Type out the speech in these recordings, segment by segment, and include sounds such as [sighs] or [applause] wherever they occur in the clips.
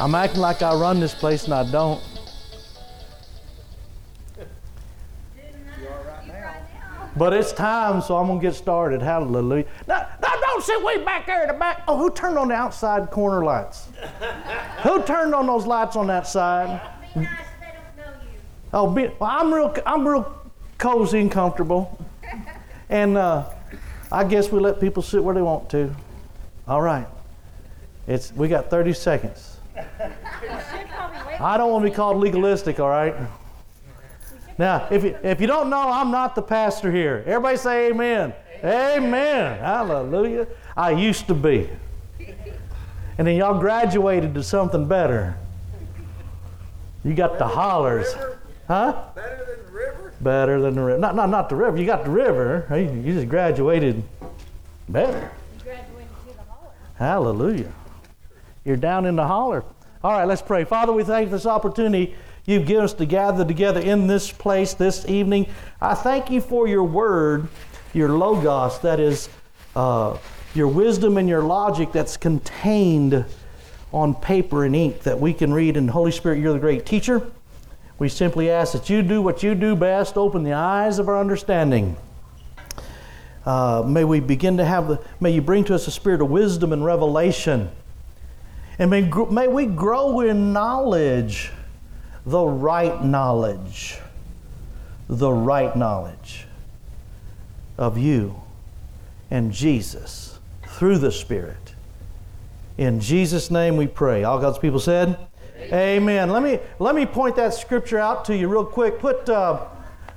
I'm acting like I run this place and I don't. But it's time, so I'm going to get started. Hallelujah. Now, now, don't sit way back there in the back. Oh, who turned on the outside corner lights? who turned on those lights on that side? Oh, be, well, I'm real, I'm real cozy and comfortable, and uh, I guess we let people sit where they want to. All right, it's we got 30 seconds. I don't want to be called legalistic. All right. Now, if you, if you don't know, I'm not the pastor here. Everybody say amen. Amen. Hallelujah. I used to be. And then y'all graduated to something better. You got the hollers. Huh? Better than the river? Better than the river. Not, not, not the river. You got the river. right? You just graduated better. You graduated to the holler. Hallelujah. You're down in the holler. All right, let's pray. Father, we thank you for this opportunity you've given us to gather together in this place this evening. I thank you for your word, your logos, that is uh, your wisdom and your logic that's contained on paper and ink that we can read. And Holy Spirit, you're the great teacher. We simply ask that you do what you do best, open the eyes of our understanding. Uh, may we begin to have the, may you bring to us a spirit of wisdom and revelation. And may, may we grow in knowledge, the right knowledge, the right knowledge of you and Jesus through the Spirit. In Jesus' name we pray. All God's people said, Amen. Let me let me point that scripture out to you real quick. Put uh,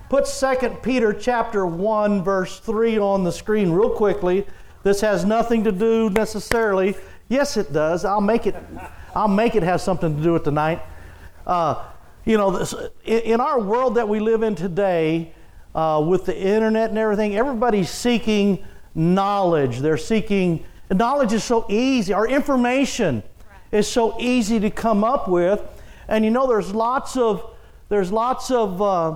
put 2 Peter chapter 1 verse 3 on the screen real quickly. This has nothing to do necessarily. Yes, it does. I'll make it I'll make it have something to do with tonight. Uh, you know, this, in, in our world that we live in today, uh, with the internet and everything, everybody's seeking knowledge. They're seeking knowledge is so easy. Our information is so easy to come up with, and you know, there's lots of there's lots of uh,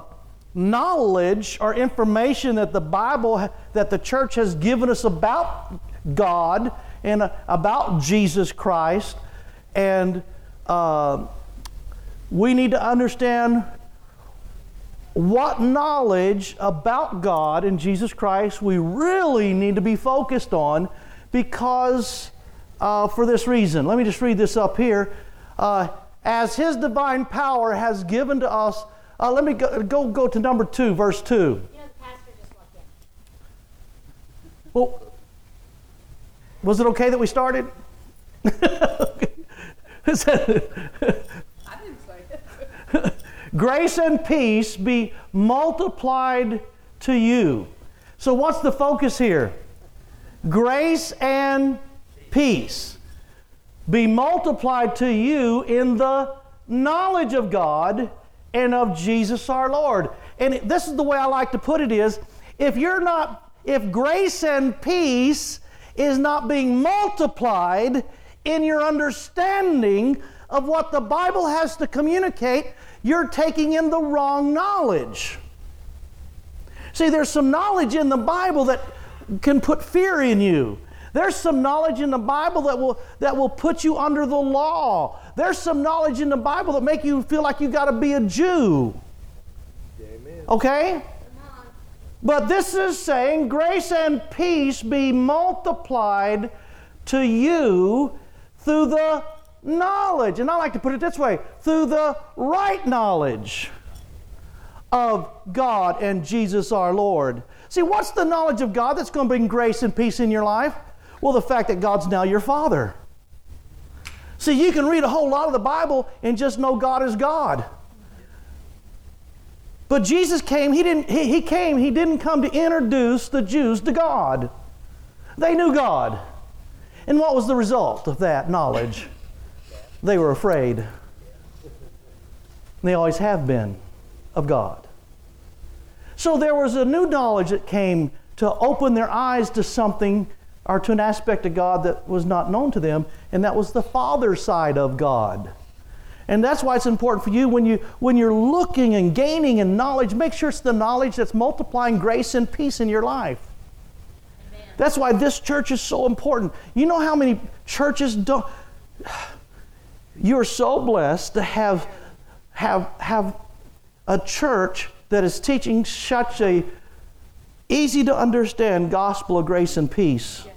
knowledge or information that the Bible that the church has given us about God and uh, about Jesus Christ, and uh, we need to understand what knowledge about God and Jesus Christ we really need to be focused on because uh, for this reason. Let me just read this up here. Uh, as His divine power has given to us, uh, let me go, go, go to number two, verse two. You know, the pastor just walked in. Well, was it okay that we started? Grace and peace be multiplied to you. So, what's the focus here? Grace and peace be multiplied to you in the knowledge of God and of Jesus our Lord. And this is the way I like to put it is if you're not if grace and peace is not being multiplied in your understanding of what the Bible has to communicate, you're taking in the wrong knowledge. See, there's some knowledge in the Bible that can put fear in you. There's some knowledge in the Bible that will, that will put you under the law. There's some knowledge in the Bible that make you feel like you got to be a Jew. Okay? But this is saying grace and peace be multiplied to you through the knowledge. And I like to put it this way through the right knowledge of God and Jesus our Lord. See, what's the knowledge of God that's going to bring grace and peace in your life? Well, the fact that God's now your Father. See, you can read a whole lot of the Bible and just know God is God. But Jesus came, he didn't he, he came, he didn't come to introduce the Jews to God. They knew God. And what was the result of that knowledge? they were afraid. They always have been of God. So there was a new knowledge that came to open their eyes to something or to an aspect of God that was not known to them, and that was the Father side of God. And that's why it's important for you when you when you're looking and gaining in knowledge, make sure it's the knowledge that's multiplying grace and peace in your life. Amen. That's why this church is so important. You know how many churches don't you're so blessed to have have have a church that is teaching such a easy to understand gospel of grace and peace. Yes,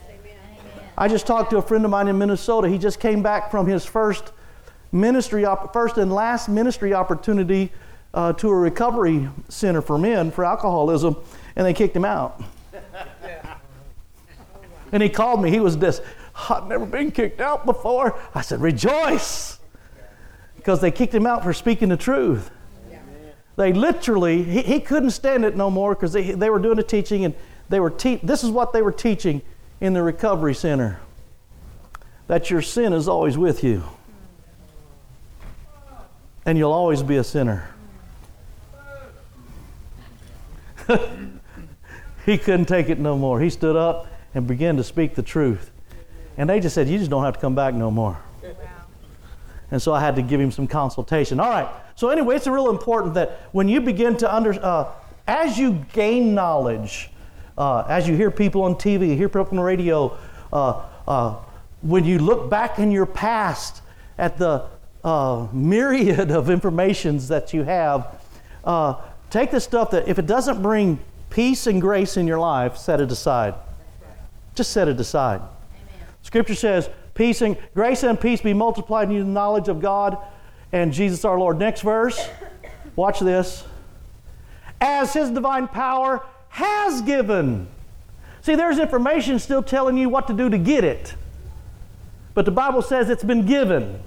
I just talked to a friend of mine in Minnesota. He just came back from his first ministry, op- first and last ministry opportunity uh, to a recovery center for men for alcoholism, and they kicked him out. [laughs] and he called me. He was this, I've never been kicked out before. I said, Rejoice! Because they kicked him out for speaking the truth. They literally, he, he couldn't stand it no more because they, they were doing a teaching and they were te- this is what they were teaching in the recovery center that your sin is always with you and you'll always be a sinner. [laughs] he couldn't take it no more. He stood up and began to speak the truth. And they just said, You just don't have to come back no more. Wow. And so I had to give him some consultation. All right. So, anyway, it's real important that when you begin to under, uh, as you gain knowledge, uh, as you hear people on TV, hear people on the radio, uh, uh, when you look back in your past at the uh, myriad of informations that you have, uh, take the stuff that, if it doesn't bring peace and grace in your life, set it aside. Just set it aside. Amen. Scripture says, peace and grace and peace be multiplied in you the knowledge of God and Jesus our Lord. Next verse. Watch this. As his divine power has given. See, there's information still telling you what to do to get it. But the Bible says it's been given.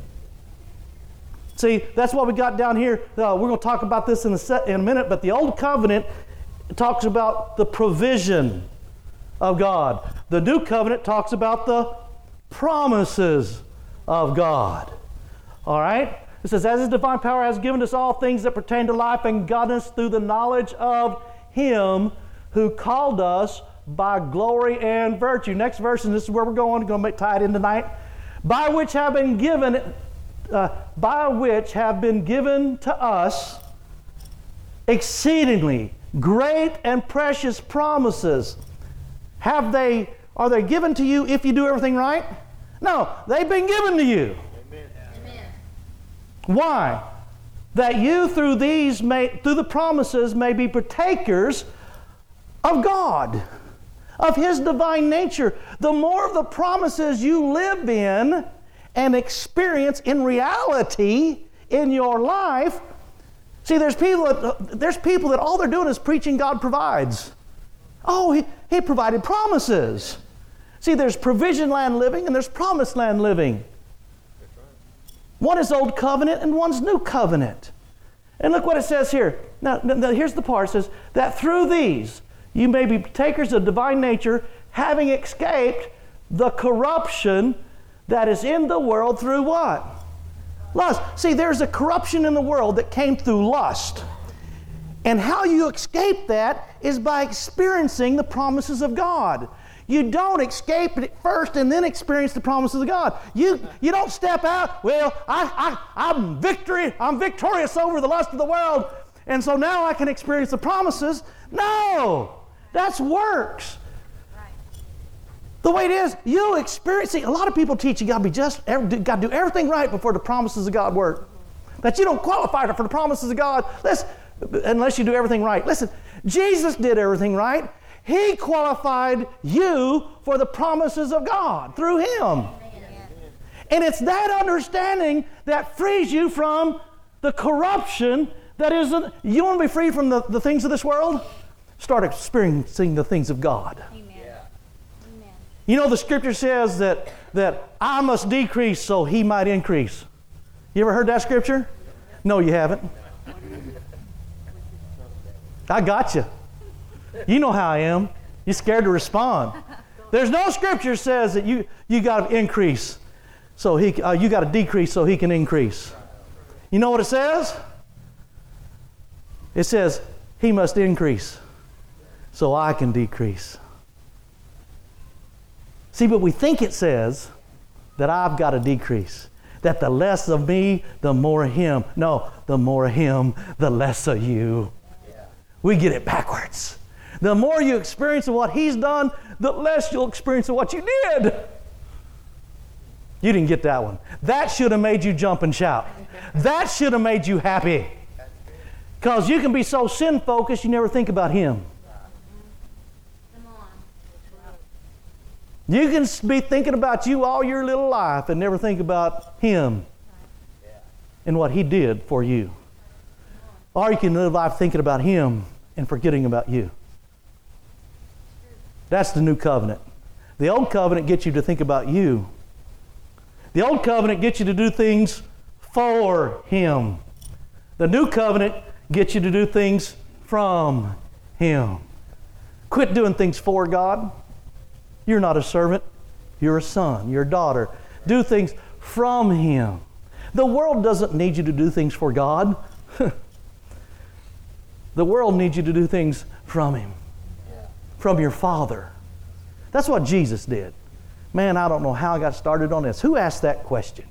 See, that's what we got down here. Uh, we're going to talk about this in a, set, in a minute, but the Old Covenant talks about the provision of God. The New Covenant talks about the promises of God. All right? It says, As His divine power has given us all things that pertain to life and godliness through the knowledge of Him who called us by glory and virtue. Next verse, and this is where we're going, going to tie it in tonight. By which have been given uh, by which have been given to us exceedingly great and precious promises. Have they, are they given to you if you do everything right? No, they've been given to you. Amen. Why? That you through these may, through the promises may be partakers of God, of His divine nature. The more of the promises you live in, and experience in reality in your life. See, there's people that, there's people that all they're doing is preaching God provides. Oh, he, he provided promises. See, there's provision land living and there's promised land living. One is old covenant and one's new covenant. And look what it says here. Now, now, here's the part it says that through these you may be takers of divine nature, having escaped the corruption that is in the world through what? Lust. See, there's a corruption in the world that came through lust. And how you escape that is by experiencing the promises of God. You don't escape it first and then experience the promises of God. You, you don't step out, well, I, I, I'm victory, I'm victorious over the lust of the world, and so now I can experience the promises. No, that's works. The way it is, you experiencing. A lot of people teach you got to be just, got to do everything right before the promises of God work. That you don't qualify for the promises of God Listen, unless you do everything right. Listen, Jesus did everything right. He qualified you for the promises of God through Him. And it's that understanding that frees you from the corruption that isn't. You want to be free from the, the things of this world? Start experiencing the things of God. You know, the scripture says that, that I must decrease so he might increase. You ever heard that scripture? No, you haven't. I got you. You know how I am. You're scared to respond. There's no scripture says that you, you got to increase so he, uh, you got to decrease so he can increase. You know what it says? It says, he must increase so I can decrease. See, but we think it says that I've got to decrease. That the less of me, the more of him. No, the more of him, the less of you. We get it backwards. The more you experience of what he's done, the less you'll experience of what you did. You didn't get that one. That should have made you jump and shout. That should have made you happy. Because you can be so sin focused, you never think about Him. Come on. You can be thinking about you all your little life and never think about Him and what He did for you. Or you can live life thinking about Him and forgetting about you. That's the new covenant. The old covenant gets you to think about you. The old covenant gets you to do things for Him. The new covenant gets you to do things from Him. Quit doing things for God. You're not a servant, you're a son, you're a daughter. Do things from Him. The world doesn't need you to do things for God. [laughs] the world needs you to do things from Him, from your Father. That's what Jesus did. Man, I don't know how I got started on this. Who asked that question?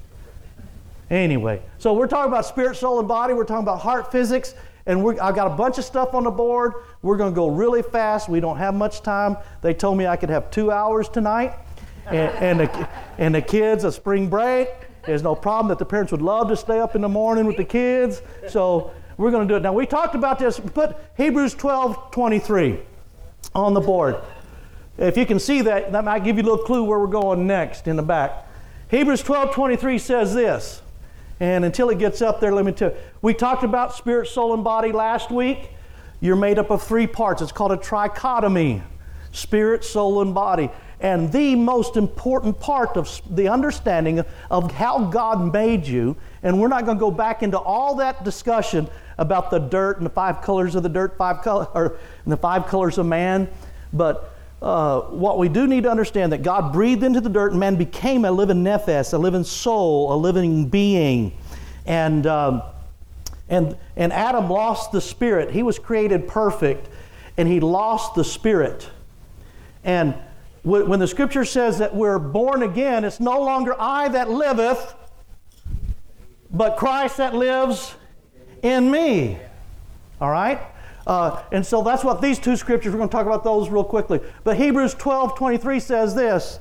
Anyway, so we're talking about spirit, soul, and body. We're talking about heart physics. And I've got a bunch of stuff on the board. We're going to go really fast. We don't have much time. They told me I could have two hours tonight. And, and, the, and the kids, a spring break. There's no problem that the parents would love to stay up in the morning with the kids. So we're going to do it. Now, we talked about this. Put Hebrews 12 23 on the board. If you can see that, that might give you a little clue where we're going next in the back. Hebrews 12 23 says this. And until it gets up there, let me tell you. We talked about spirit, soul, and body last week. You're made up of three parts. It's called a trichotomy spirit, soul, and body. And the most important part of the understanding of how God made you, and we're not going to go back into all that discussion about the dirt and the five colors of the dirt, five color, or the five colors of man, but uh, what we do need to understand that God breathed into the dirt and man became a living nephesh, a living soul, a living being. And, um, and, and Adam lost the spirit. He was created perfect and he lost the spirit. And when the scripture says that we're born again, it's no longer I that liveth, but Christ that lives in me. All right? Uh, and so that's what these two scriptures, we're going to talk about those real quickly. But Hebrews 12 23 says this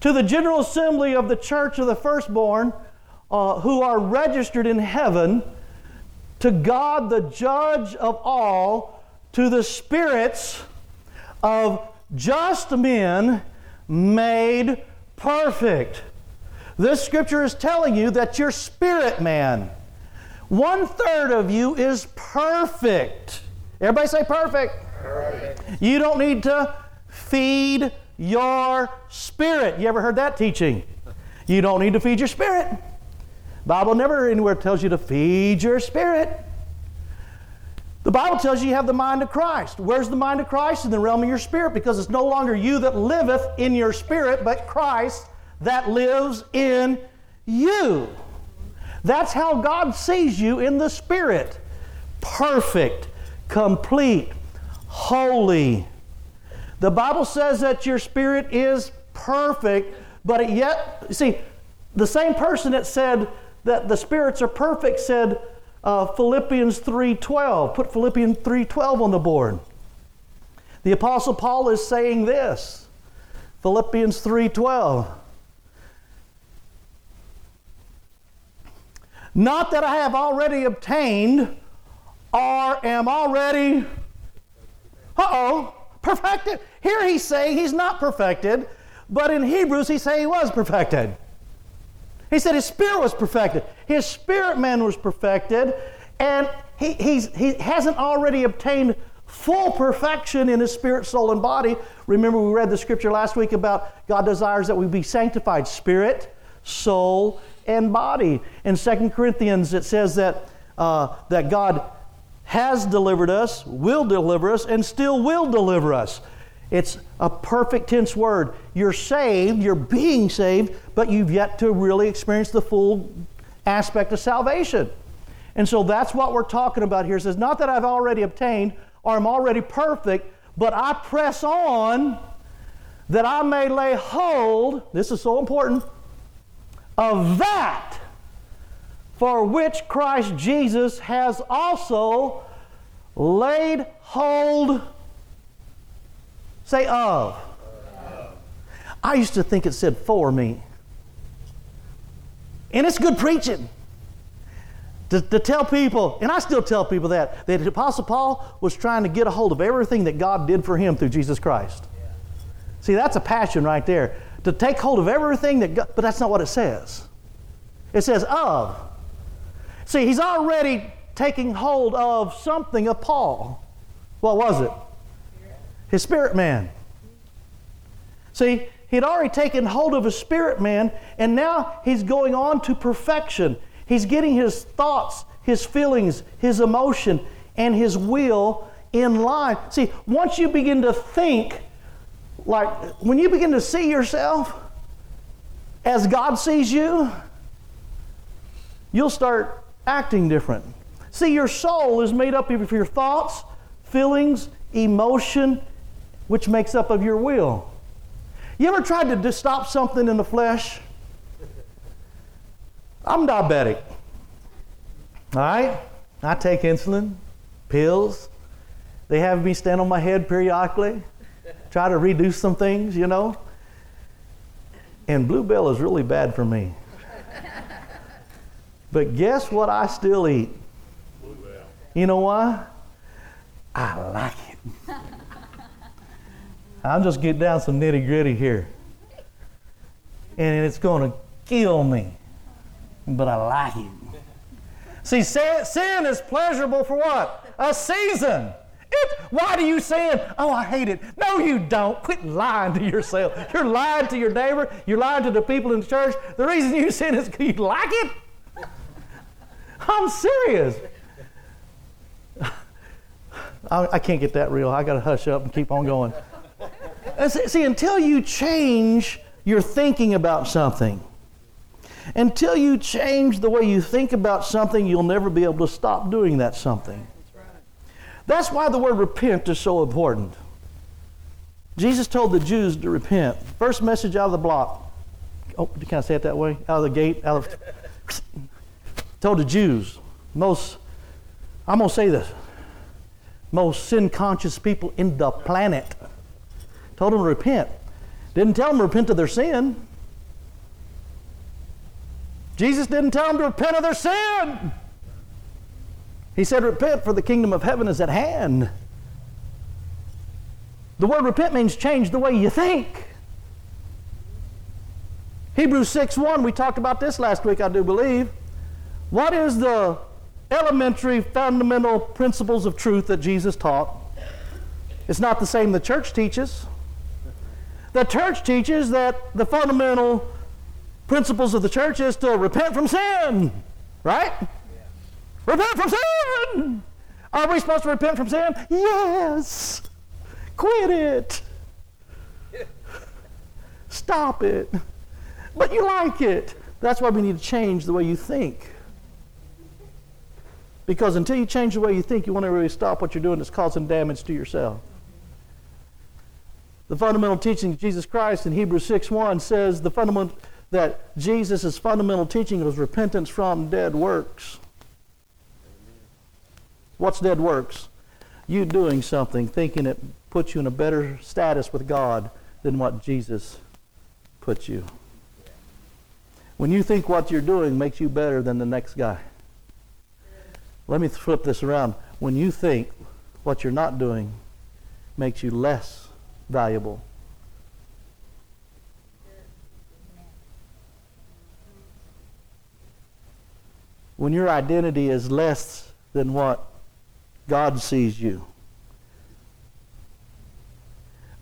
To the general assembly of the church of the firstborn uh, who are registered in heaven, to God the judge of all, to the spirits of just men made perfect. This scripture is telling you that your spirit man, one third of you is perfect. Everybody say perfect. perfect. You don't need to feed your spirit. You ever heard that teaching? You don't need to feed your spirit. Bible never anywhere tells you to feed your spirit. The Bible tells you you have the mind of Christ. Where's the mind of Christ? In the realm of your spirit, because it's no longer you that liveth in your spirit, but Christ that lives in you. That's how God sees you in the spirit. Perfect complete, holy. The Bible says that your spirit is perfect, but yet, see, the same person that said that the spirits are perfect said uh, Philippians 3:12. Put Philippians 3:12 on the board. The apostle Paul is saying this. Philippians 3:12. Not that I have already obtained or am already, uh oh, perfected. Here he's saying he's not perfected, but in Hebrews he's saying he was perfected. He said his spirit was perfected. His spirit man was perfected, and he, he hasn't already obtained full perfection in his spirit, soul, and body. Remember, we read the scripture last week about God desires that we be sanctified spirit, soul, and body. In Second Corinthians, it says that, uh, that God has delivered us, will deliver us, and still will deliver us. It's a perfect tense word. You're saved, you're being saved, but you've yet to really experience the full aspect of salvation. And so that's what we're talking about here. It says, Not that I've already obtained or I'm already perfect, but I press on that I may lay hold, this is so important, of that for which Christ Jesus has also laid hold Say of. I used to think it said for me. And it's good preaching. To, to, tell people, and I still tell people that, that the Apostle Paul was trying to get a hold of everything that God did for him through Jesus Christ. Yeah. See, that's a passion right there. To take hold of everything that God, but that's not what it says. It says of. See, he's already taking hold of something of Paul. What was it? his spirit man. See, he'd already taken hold of his spirit man, and now he's going on to perfection. He's getting his thoughts, his feelings, his emotion, and his will in line. See, once you begin to think, like when you begin to see yourself as God sees you, you'll start acting different. See, your soul is made up of your thoughts, feelings, emotion, which makes up of your will. You ever tried to stop something in the flesh? I'm diabetic. All right? I take insulin, pills. They have me stand on my head periodically, try to reduce some things, you know. And Bluebell is really bad for me. But guess what I still eat? You know why? I like it. [laughs] I'm just getting down some nitty gritty here. And it's going to kill me. But I like it. See, sin is pleasurable for what? A season. It, why do you sin? Oh, I hate it. No, you don't. Quit lying to yourself. You're lying to your neighbor. You're lying to the people in the church. The reason you sin is because you like it. I'm serious. I, I can't get that real. I got to hush up and keep on going. See, until you change your thinking about something, until you change the way you think about something, you'll never be able to stop doing that something. That's why the word repent is so important. Jesus told the Jews to repent. First message out of the block. Oh, can I say it that way? Out of the gate, out of told the Jews, most I'm gonna say this, most sin conscious people in the planet Told them to repent. Didn't tell them to repent of their sin. Jesus didn't tell them to repent of their sin. He said, Repent, for the kingdom of heaven is at hand. The word repent means change the way you think. Hebrews 6 1, we talked about this last week, I do believe. What is the elementary fundamental principles of truth that Jesus taught? It's not the same the church teaches. The church teaches that the fundamental principles of the church is to repent from sin, right? Yeah. Repent from sin! Are we supposed to repent from sin? Yes! Quit it! Stop it! But you like it. That's why we need to change the way you think. Because until you change the way you think, you won't really stop what you're doing that's causing damage to yourself. The fundamental teaching of Jesus Christ in Hebrews 6.1 says the fundamental that Jesus' fundamental teaching was repentance from dead works. What's dead works? You doing something thinking it puts you in a better status with God than what Jesus puts you. When you think what you're doing makes you better than the next guy. Let me flip this around. When you think what you're not doing makes you less valuable. When your identity is less than what God sees you,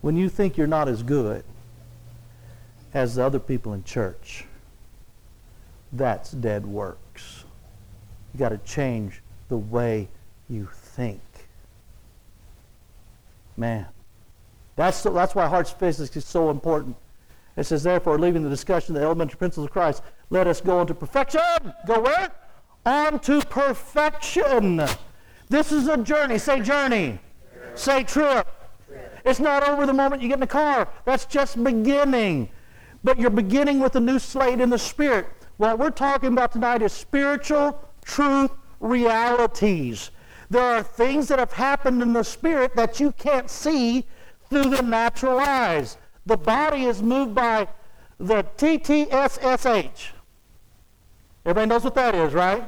when you think you're not as good as the other people in church, that's dead works. You got to change the way you think. Man That's, that's why heart physics is so important. It says, therefore, leaving the discussion of the elementary principles of Christ, let us go into perfection. Go where? On to perfection. This is a journey. Say journey. Say trip. It's not over the moment you get in the car. That's just beginning. But you're beginning with a new slate in the spirit. What we're talking about tonight is spiritual truth realities. There are things that have happened in the spirit that you can't see through the natural eyes. The body is moved by the TTSSH. Everybody knows what that is, right?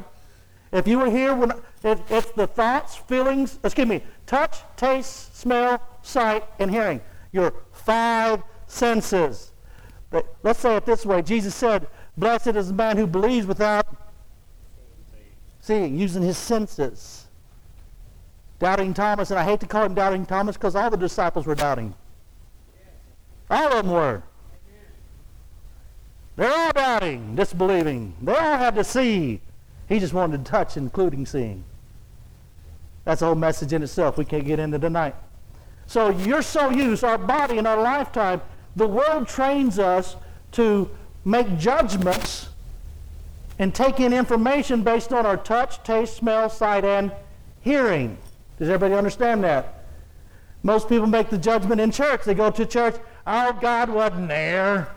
If you were here when it, it's the thoughts, feelings, excuse me, touch, taste, smell, sight, and hearing. Your five senses. But let's say it this way. Jesus said, Blessed is the man who believes without seeing, using his senses. Doubting Thomas, and I hate to call him Doubting Thomas because all the disciples were doubting. All of them were. They're all doubting, disbelieving. They all had to see. He just wanted to touch, including seeing. That's a whole message in itself. We can't get into tonight. So you're so used, our body in our lifetime, the world trains us to make judgments and take in information based on our touch, taste, smell, sight, and hearing. Does everybody understand that? Most people make the judgment in church. They go to church, oh, God wasn't there.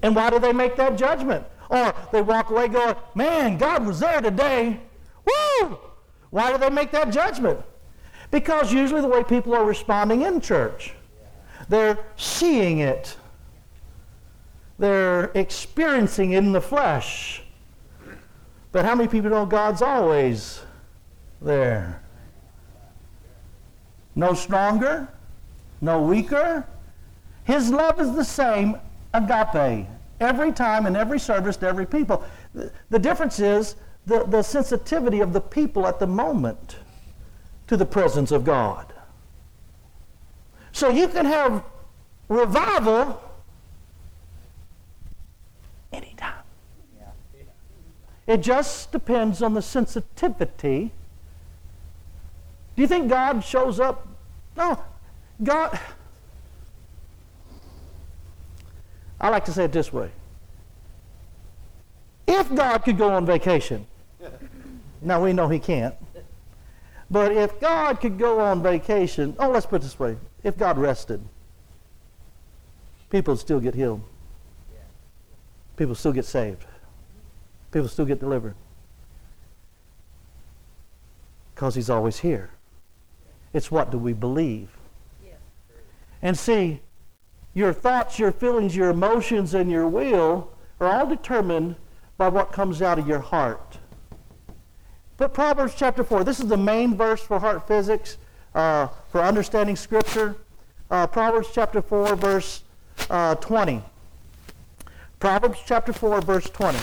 And why do they make that judgment? Or they walk away going, man, God was there today. Woo! Why do they make that judgment? Because usually the way people are responding in church, they're seeing it, they're experiencing in the flesh. But how many people know God's always there? no stronger, no weaker. His love is the same, agape, every time and every service to every people. The difference is the, the sensitivity of the people at the moment to the presence of God. So you can have revival It just depends on the sensitivity do you think God shows up? No. God. I like to say it this way. If God could go on vacation, [laughs] now we know He can't, but if God could go on vacation, oh, let's put it this way if God rested, people would still get healed, people still get saved, people still get delivered because He's always here. It's what do we believe? And see, your thoughts, your feelings, your emotions, and your will are all determined by what comes out of your heart. But Proverbs chapter 4, this is the main verse for heart physics, uh, for understanding Scripture. Uh, Proverbs chapter 4, verse uh, 20. Proverbs chapter 4, verse 20.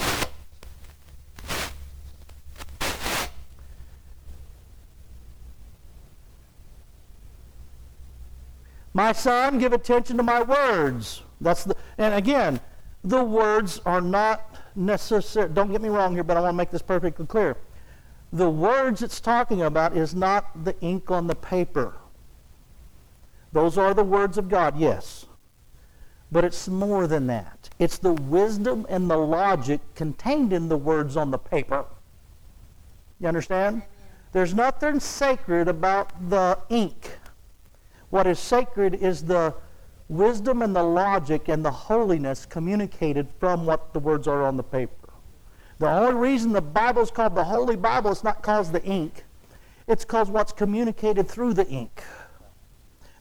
My son, give attention to my words. That's the, and again, the words are not necessary. Don't get me wrong here, but I want to make this perfectly clear. The words it's talking about is not the ink on the paper. Those are the words of God, yes. But it's more than that. It's the wisdom and the logic contained in the words on the paper. You understand? There's nothing sacred about the ink. What is sacred is the wisdom and the logic and the holiness communicated from what the words are on the paper. The only reason the Bible is called the Holy Bible is not because the ink. It's because what's communicated through the ink.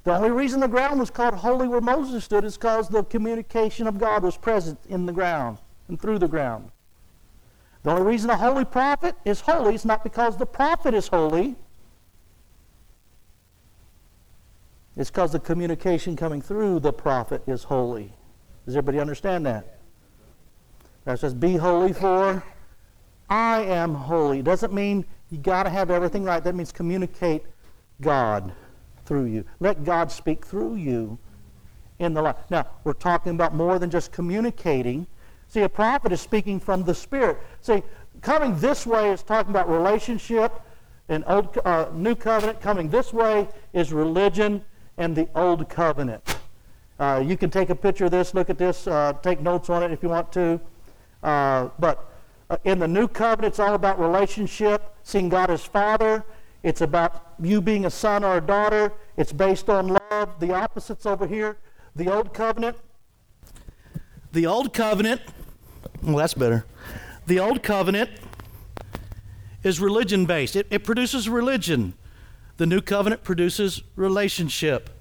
The only reason the ground was called holy where Moses stood is because the communication of God was present in the ground and through the ground. The only reason a holy prophet is holy is not because the prophet is holy, It's because the communication coming through the prophet is holy. Does everybody understand that? That says, Be holy for I am holy. It doesn't mean you got to have everything right. That means communicate God through you. Let God speak through you in the life. Now, we're talking about more than just communicating. See, a prophet is speaking from the Spirit. See, coming this way is talking about relationship and old, uh, new covenant. Coming this way is religion and the Old Covenant. Uh, you can take a picture of this, look at this, uh, take notes on it if you want to. Uh, but uh, in the New Covenant, it's all about relationship, seeing God as Father. It's about you being a son or a daughter. It's based on love. The opposites over here. The Old Covenant. The Old Covenant. Well, that's better. The Old Covenant is religion based, it, it produces religion. The New Covenant produces relationship.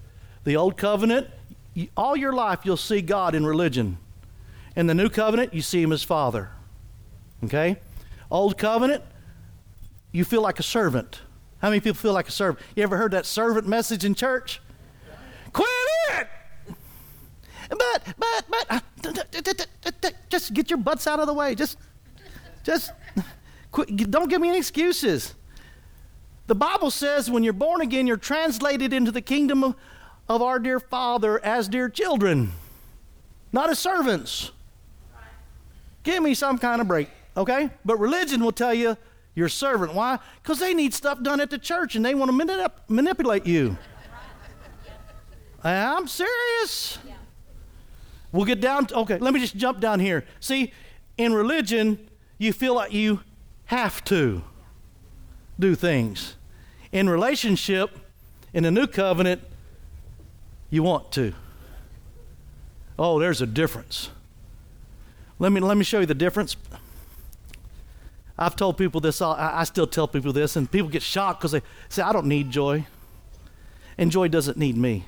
The Old Covenant, all your life you'll see God in religion. In the New Covenant, you see Him as Father. Okay? Old Covenant, you feel like a servant. How many people feel like a servant? You ever heard that servant message in church? Quit it! But, but, but, uh, just get your butts out of the way. Just, just, [laughs] quit, don't give me any excuses. The Bible says when you're born again, you're translated into the kingdom of, our dear Father as dear children, not as servants. Give me some kind of break, okay? But religion will tell you you're a servant. Why? Because they need stuff done at the church and they want to manip- manipulate you. I'm serious. We'll get down to, okay, let me just jump down here. See, in religion, you feel like you have to do things. In relationship, in the new covenant, you want to. Oh, there's a difference. Let me, let me show you the difference. I've told people this, I, I still tell people this, and people get shocked because they say, I don't need joy. And joy doesn't need me.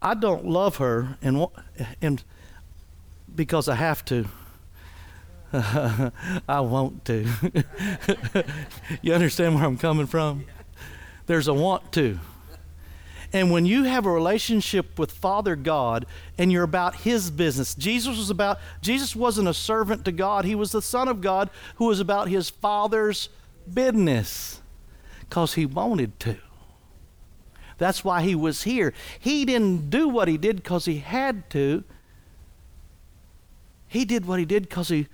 I don't love her and, and because I have to. [laughs] I want to. [laughs] you understand where I'm coming from? There's a want to. And when you have a relationship with Father God and you're about his business, Jesus was about Jesus wasn't a servant to God, he was the son of God who was about his father's business cuz he wanted to. That's why he was here. He didn't do what he did cuz he had to. He did what he did cuz he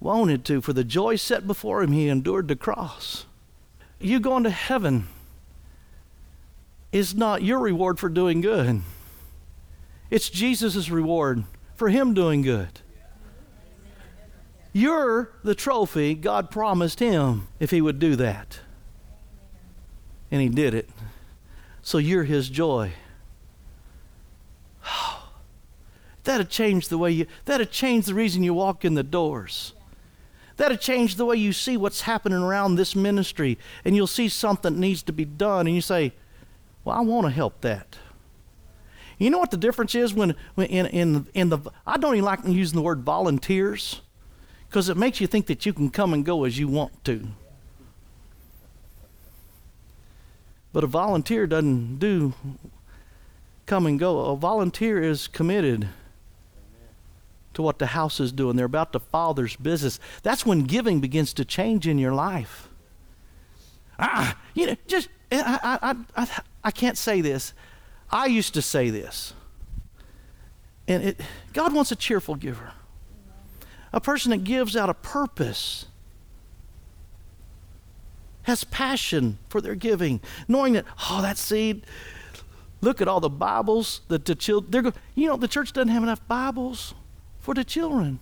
wanted to. For the joy set before him, he endured the cross. You going to heaven is not your reward for doing good, it's Jesus' reward for him doing good. You're the trophy God promised him if he would do that. And he did it. So you're his joy. [sighs] That'd change the way you, that'd change the reason you walk in the doors. That'll change the way you see what's happening around this ministry. And you'll see something needs to be done. And you say, Well, I want to help that. You know what the difference is when, when in, in, in the, I don't even like using the word volunteers because it makes you think that you can come and go as you want to. But a volunteer doesn't do come and go. A volunteer is committed to what the house is doing. They're about the Father's business. That's when giving begins to change in your life. Ah, you know, just I, I, I, I can't say this. I used to say this, and it, God wants a cheerful giver, a person that gives out of purpose, has passion for their giving, knowing that oh that seed. Look at all the Bibles that the children. They're go, you know the church doesn't have enough Bibles for the children.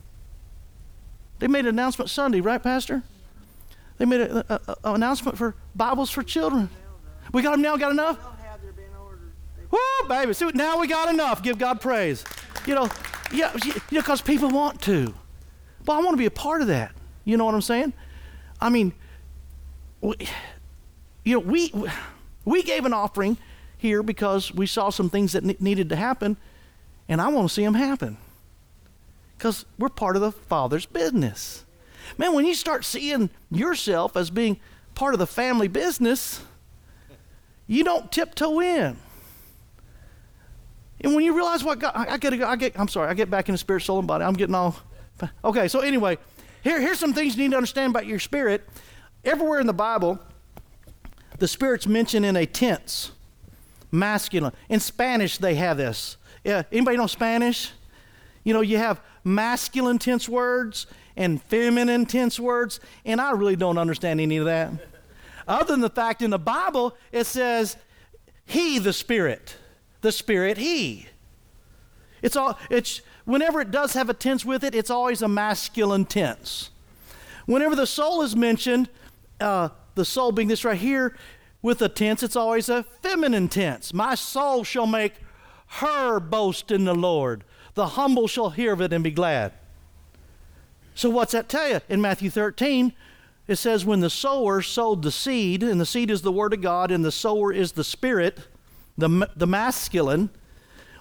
They made an announcement Sunday, right, Pastor? They made an announcement for Bibles for children. We got them now. Got enough? Woo, baby! See, now we got enough. Give God praise. You know, yeah, you know, because people want to. But I want to be a part of that. You know what I'm saying? I mean, we, you know, we we gave an offering here because we saw some things that ne- needed to happen, and I want to see them happen because we're part of the Father's business. Man, when you start seeing yourself as being part of the family business, you don't tiptoe in. And when you realize what God, I, I gotta go, I get, I'm sorry, I get back into spirit, soul, and body. I'm getting all, okay, so anyway, here, here's some things you need to understand about your spirit. Everywhere in the Bible, the spirit's mentioned in a tense, masculine. In Spanish, they have this. Yeah, anybody know Spanish? You know, you have masculine tense words and feminine tense words, and I really don't understand any of that. Other than the fact in the Bible, it says He, the Spirit. The Spirit, He. It's all, it's, whenever it does have a tense with it, it's always a masculine tense. Whenever the soul is mentioned, uh, the soul being this right here, with a tense, it's always a feminine tense. My soul shall make her boast in the Lord. The humble shall hear of it and be glad. So, what's that tell you? In Matthew 13, it says, When the sower sowed the seed, and the seed is the Word of God, and the sower is the Spirit, the, the masculine,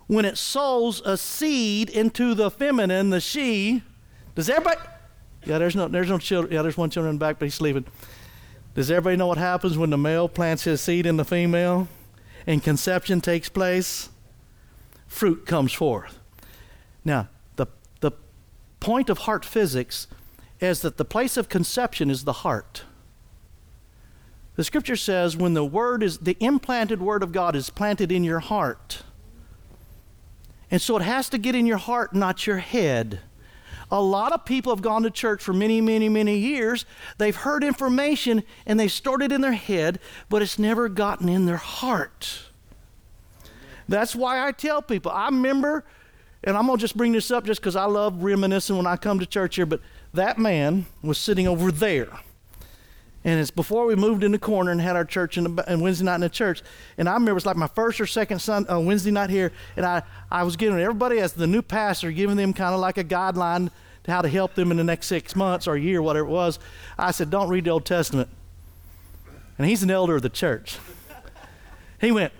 when it sows a seed into the feminine, the she, does everybody? Yeah, there's no, there's no children. Yeah, there's one child in the back, but he's sleeping. Does everybody know what happens when the male plants his seed in the female and conception takes place? Fruit comes forth. Now, the, the point of heart physics is that the place of conception is the heart. The scripture says when the word is, the implanted word of God is planted in your heart. And so it has to get in your heart, not your head. A lot of people have gone to church for many, many, many years. They've heard information and they've stored it in their head, but it's never gotten in their heart. That's why I tell people, I remember, and I'm going to just bring this up just because I love reminiscing when I come to church here, but that man was sitting over there. And it's before we moved in the corner and had our church in the, and Wednesday night in the church. And I remember it was like my first or second Sun, uh, Wednesday night here. And I, I was giving everybody as the new pastor, giving them kind of like a guideline to how to help them in the next six months or year, whatever it was. I said, don't read the Old Testament. And he's an elder of the church. He went,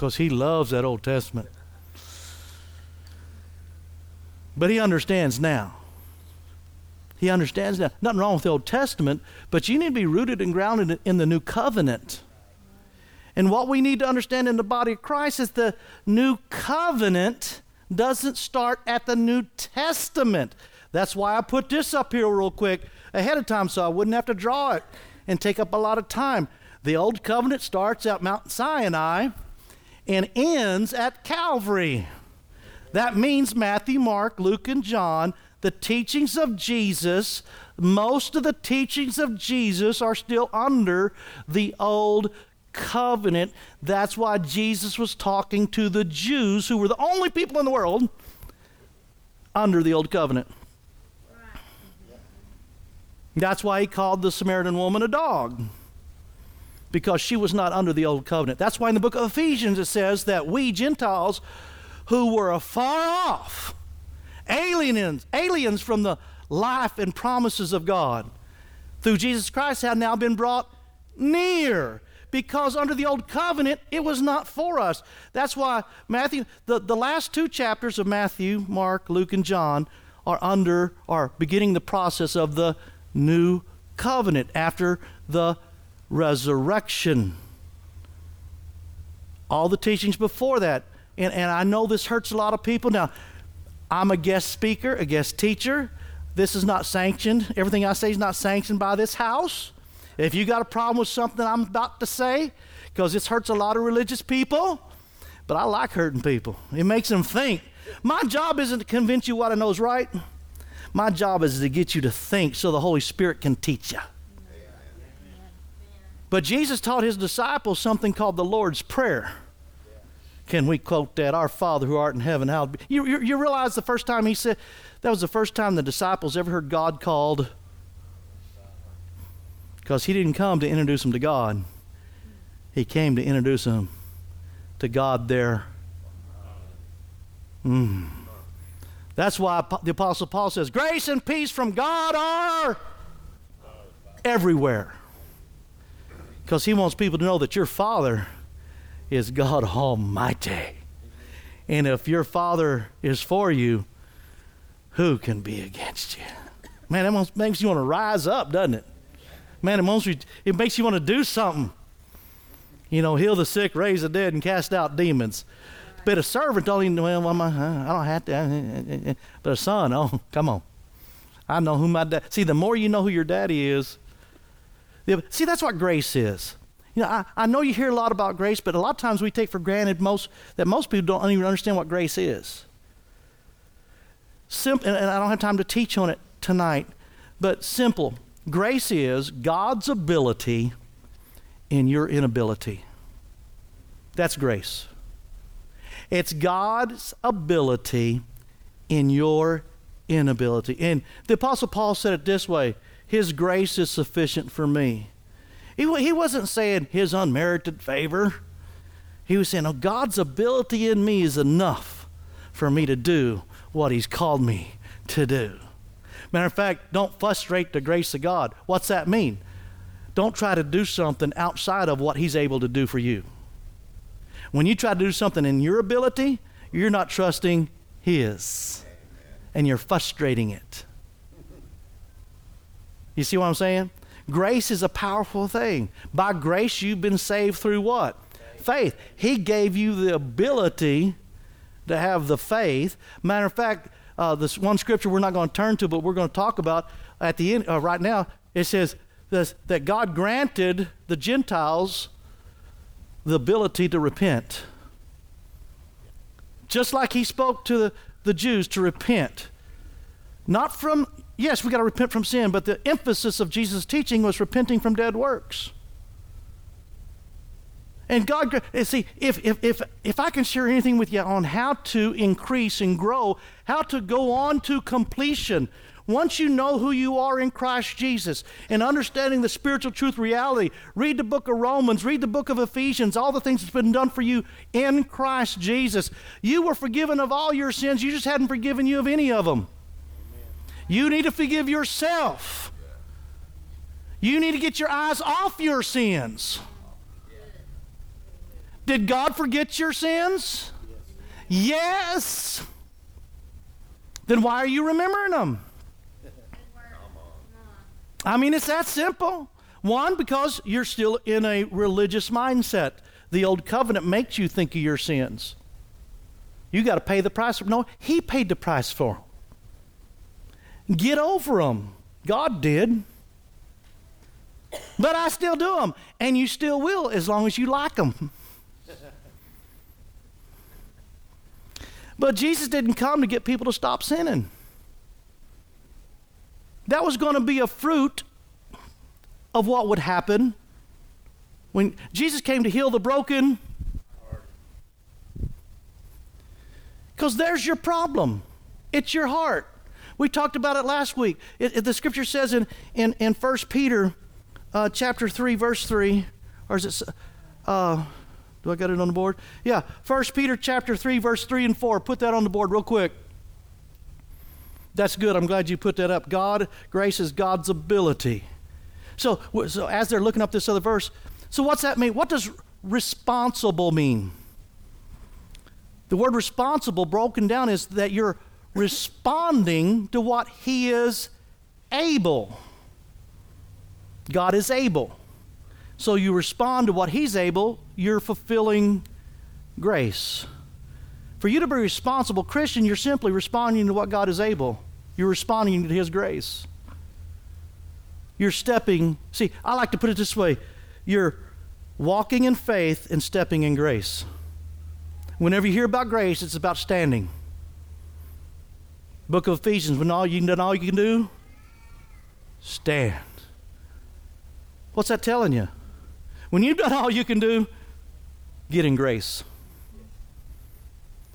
because he loves that Old Testament. But he understands now. He understands now. Nothing wrong with the Old Testament, but you need to be rooted and grounded in the new covenant. And what we need to understand in the body of Christ is the new covenant doesn't start at the New Testament. That's why I put this up here real quick ahead of time so I wouldn't have to draw it and take up a lot of time. The Old Covenant starts at Mount Sinai and ends at Calvary. That means Matthew, Mark, Luke, and John the teachings of Jesus, most of the teachings of Jesus are still under the old covenant. That's why Jesus was talking to the Jews, who were the only people in the world under the old covenant. That's why he called the Samaritan woman a dog, because she was not under the old covenant. That's why in the book of Ephesians it says that we Gentiles who were afar off, aliens, aliens from the life and promises of God, through Jesus Christ have now been brought near. Because under the old covenant, it was not for us. That's why Matthew, the, the last two chapters of Matthew, Mark, Luke, and John are under, are beginning the process of the new covenant after the resurrection. All the teachings before that. And, and I know this hurts a lot of people. Now, I'm a guest speaker, a guest teacher. This is not sanctioned. Everything I say is not sanctioned by this house. If you got a problem with something I'm about to say, because this hurts a lot of religious people, but I like hurting people. It makes them think. My job isn't to convince you what I know is right. My job is to get you to think so the Holy Spirit can teach you. But Jesus taught his disciples something called the Lord's Prayer. Can we quote that? Our Father who art in heaven, hallowed be. You, you, you realize the first time he said, that was the first time the disciples ever heard God called. Because he didn't come to introduce them to God, he came to introduce them to God there. Mm. That's why the Apostle Paul says, Grace and peace from God are everywhere. Because he wants people to know that your Father is God Almighty. And if your Father is for you, who can be against you? Man, that makes you want to rise up, doesn't it? Man, it, it makes you want to do something. You know, heal the sick, raise the dead, and cast out demons. But a servant don't even, well, uh, I don't have to. Uh, uh, but a son, oh, come on. I know who my dad. See, the more you know who your daddy is, see, that's what grace is. You know, I, I know you hear a lot about grace, but a lot of times we take for granted most that most people don't even understand what grace is. Simple, and I don't have time to teach on it tonight, but simple. Grace is God's ability in your inability. That's grace. It's God's ability in your inability. And the Apostle Paul said it this way His grace is sufficient for me. He, he wasn't saying His unmerited favor, He was saying, Oh, God's ability in me is enough for me to do what He's called me to do. Matter of fact, don't frustrate the grace of God. What's that mean? Don't try to do something outside of what He's able to do for you. When you try to do something in your ability, you're not trusting His, and you're frustrating it. You see what I'm saying? Grace is a powerful thing. By grace, you've been saved through what? Faith. He gave you the ability to have the faith. Matter of fact, uh, this one scripture we're not going to turn to, but we're going to talk about at the end uh, right now. It says this, that God granted the Gentiles the ability to repent. Just like he spoke to the, the Jews to repent. Not from, yes, we got to repent from sin, but the emphasis of Jesus' teaching was repenting from dead works. And God, eh, see, if, if, if, if I can share anything with you on how to increase and grow, how to go on to completion, once you know who you are in Christ Jesus and understanding the spiritual truth reality, read the book of Romans, read the book of Ephesians, all the things that's been done for you in Christ Jesus. You were forgiven of all your sins, you just hadn't forgiven you of any of them. You need to forgive yourself. You need to get your eyes off your sins. Did God forget your sins? Yes. Then why are you remembering them? I mean, it's that simple. One, because you're still in a religious mindset. The old covenant makes you think of your sins. You got to pay the price. For no, He paid the price for them. Get over them. God did. But I still do them. And you still will as long as you like them. but Jesus didn't come to get people to stop sinning. That was going to be a fruit of what would happen when Jesus came to heal the broken. Because there's your problem. It's your heart. We talked about it last week. It, it, the scripture says in, in, in 1 Peter uh, chapter 3, verse 3, or is it, uh, do I got it on the board? Yeah, 1 Peter chapter 3, verse 3 and 4. Put that on the board real quick. That's good. I'm glad you put that up. God, grace is God's ability. So, so as they're looking up this other verse, so what's that mean? What does responsible mean? The word responsible broken down is that you're responding to what He is able. God is able. So you respond to what He's able, you're fulfilling grace. For you to be a responsible Christian, you're simply responding to what God is able. You're responding to His grace. You're stepping, see, I like to put it this way you're walking in faith and stepping in grace. Whenever you hear about grace, it's about standing. Book of Ephesians, when all you done all you can do, stand. What's that telling you? When you've done all you can do, get in grace.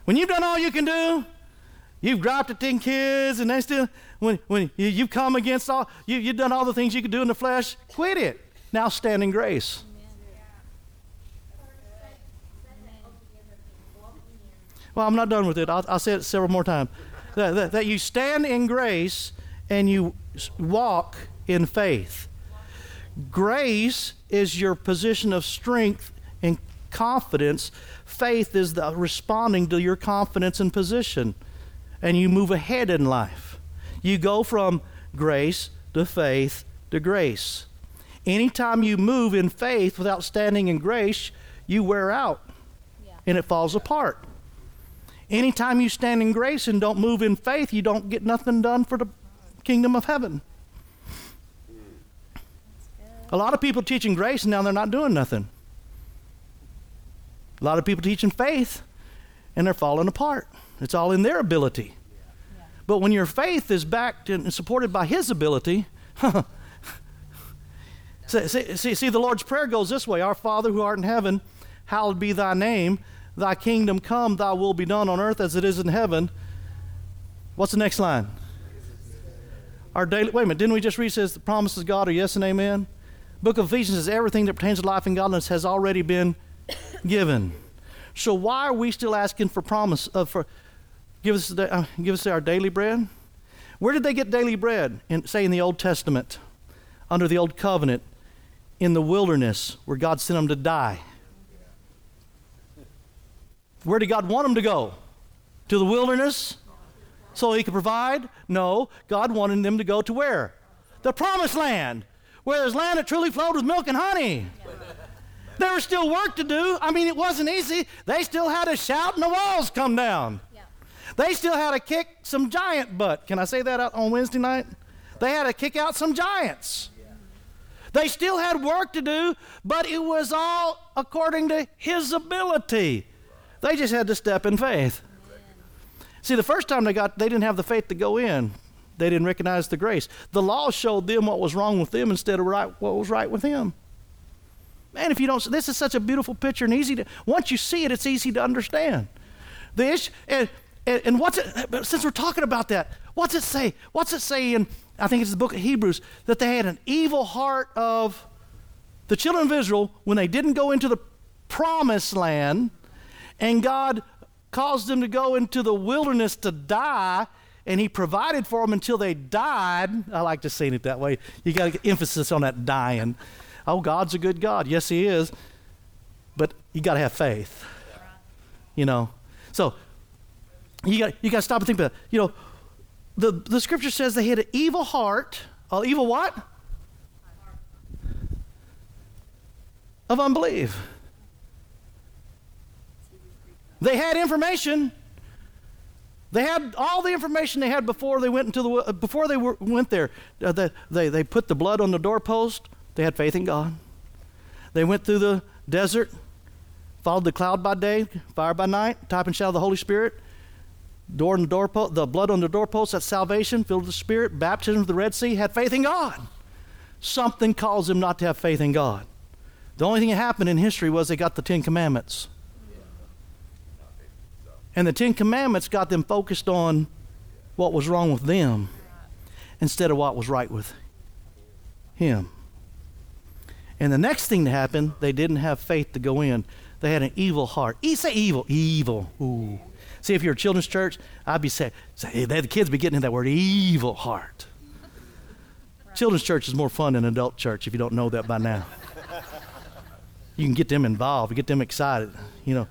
When you've done all you can do, you've dropped the 10 kids and they still, when, when you, you've come against all, you, you've done all the things you could do in the flesh, quit it. Now stand in grace. Well, I'm not done with it. I'll, I'll say it several more times. That, that, that you stand in grace and you walk in faith. Grace is your position of strength and confidence Faith is the responding to your confidence and position, and you move ahead in life. You go from grace to faith to grace. Anytime you move in faith without standing in grace, you wear out yeah. and it falls apart. Anytime you stand in grace and don't move in faith, you don't get nothing done for the kingdom of heaven. A lot of people teaching grace and now they're not doing nothing. A lot of people teaching faith and they're falling apart. It's all in their ability. But when your faith is backed and supported by His ability, [laughs] see, see, see, the Lord's Prayer goes this way Our Father who art in heaven, hallowed be thy name. Thy kingdom come, thy will be done on earth as it is in heaven. What's the next line? Our daily, wait a minute, didn't we just read says the promises of God are yes and amen? Book of Ephesians says everything that pertains to life and godliness has already been [coughs] given. So why are we still asking for promise uh, for give us the, uh, give us our daily bread? Where did they get daily bread? In, say in the Old Testament, under the Old Covenant, in the wilderness where God sent them to die. Where did God want them to go? To the wilderness? So he could provide? No. God wanted them to go to where? The promised land, where there's land that truly flowed with milk and honey. There was still work to do. I mean, it wasn't easy. They still had to shout and the walls come down. They still had to kick some giant butt. Can I say that on Wednesday night? They had to kick out some giants. They still had work to do, but it was all according to his ability. They just had to step in faith. See, the first time they got, they didn't have the faith to go in. They didn't recognize the grace. The law showed them what was wrong with them instead of right, what was right with him. Man, if you don't, this is such a beautiful picture and easy to, once you see it, it's easy to understand. The issue, and, and, and what's it, since we're talking about that, what's it say? What's it say in, I think it's the book of Hebrews, that they had an evil heart of the children of Israel when they didn't go into the promised land and God caused them to go into the wilderness to die and he provided for them until they died. I like to say it that way. You got to get emphasis on that dying. Oh, God's a good God. Yes, He is. But you got to have faith. You know. So you got you got to stop and think about. It. You know, the the Scripture says they had an evil heart. Uh, evil what? Of unbelief. They had information. They had all the information they had before they went into the uh, before they were, went there. Uh, they, they they put the blood on the doorpost. They had faith in God. They went through the desert, followed the cloud by day, fire by night, type and shadow of the Holy Spirit. Door the doorpost, the blood on the doorpost, that's salvation, filled with the Spirit, baptism of the Red Sea, had faith in God. Something caused them not to have faith in God. The only thing that happened in history was they got the Ten Commandments. And the Ten Commandments got them focused on what was wrong with them instead of what was right with Him. And the next thing that happened, they didn't have faith to go in. They had an evil heart. E say evil. Evil. Ooh. See, if you're a children's church, I'd be saying, say, the kids be getting in that word, evil heart. Right. Children's church is more fun than adult church if you don't know that by now. you can get them involved, get them excited. You know,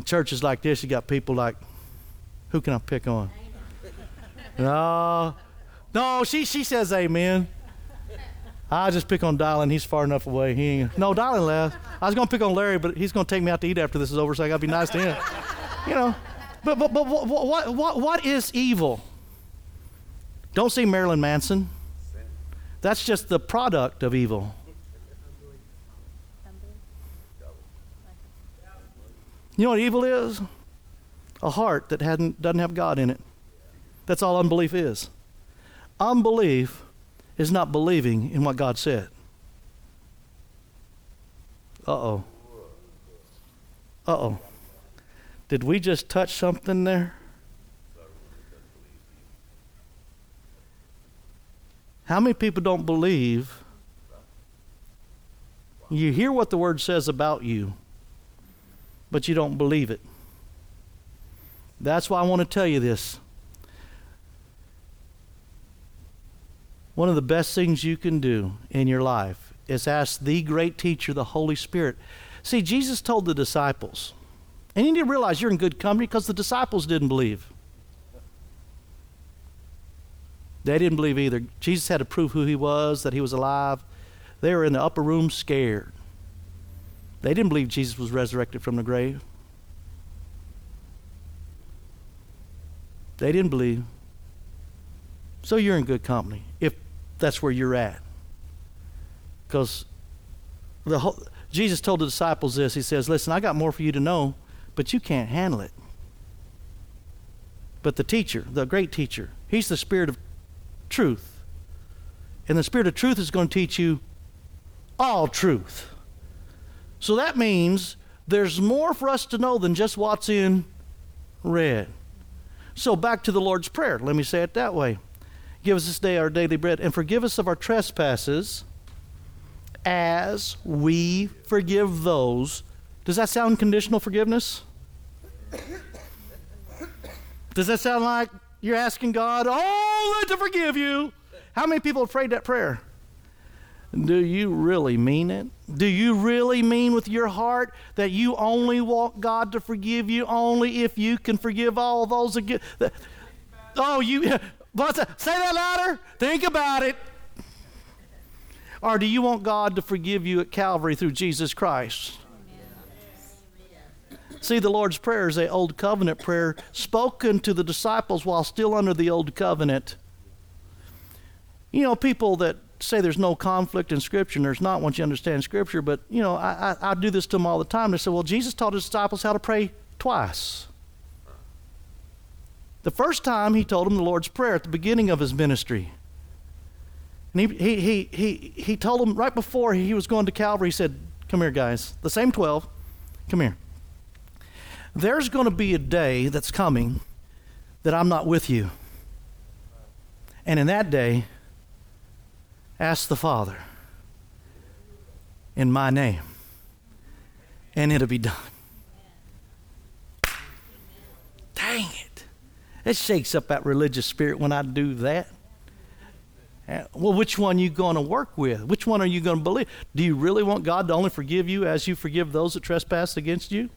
in churches like this, you got people like, who can I pick on? No, no, she, she says amen. I just pick on Dylan. He's far enough away. He ain't. No, Dylan left. I was going to pick on Larry, but he's going to take me out to eat after this is over, so I got to be nice to him. You know, but but but what what what, what is evil? Don't see Marilyn Manson. That's just the product of evil. You know what evil is? A heart that hadn't doesn't have God in it. That's all unbelief is. Unbelief is not believing in what God said. Uh oh. Uh oh. Did we just touch something there? How many people don't believe? You hear what the word says about you, but you don't believe it. That's why I want to tell you this. One of the best things you can do in your life is ask the great teacher, the Holy Spirit. See, Jesus told the disciples, and you need to realize you're in good company because the disciples didn't believe. They didn't believe either. Jesus had to prove who he was, that he was alive. They were in the upper room scared. They didn't believe Jesus was resurrected from the grave. They didn't believe. So you're in good company. If that's where you're at. Because the whole, Jesus told the disciples this. He says, Listen, I got more for you to know, but you can't handle it. But the teacher, the great teacher, he's the spirit of truth. And the spirit of truth is going to teach you all truth. So that means there's more for us to know than just what's in red. So back to the Lord's Prayer. Let me say it that way. Give us this day our daily bread and forgive us of our trespasses as we forgive those. Does that sound conditional forgiveness? Does that sound like you're asking God, oh, to forgive you? How many people have prayed that prayer? Do you really mean it? Do you really mean with your heart that you only want God to forgive you only if you can forgive all those again? Oh, you [laughs] say that louder. Think about it. Or do you want God to forgive you at Calvary through Jesus Christ? See, the Lord's Prayer is a old covenant prayer spoken to the disciples while still under the old covenant. You know, people that say there's no conflict in Scripture, and there's not once you understand Scripture, but, you know, I, I, I do this to them all the time. They say, well, Jesus taught his disciples how to pray twice. The first time he told them the Lord's Prayer at the beginning of his ministry. And he, he, he, he, he told them right before he was going to Calvary, he said, Come here, guys. The same 12, come here. There's going to be a day that's coming that I'm not with you. And in that day, ask the Father in my name, and it'll be done. Dang it. It shakes up that religious spirit when I do that. Well, which one are you going to work with? Which one are you going to believe? Do you really want God to only forgive you as you forgive those that trespass against you?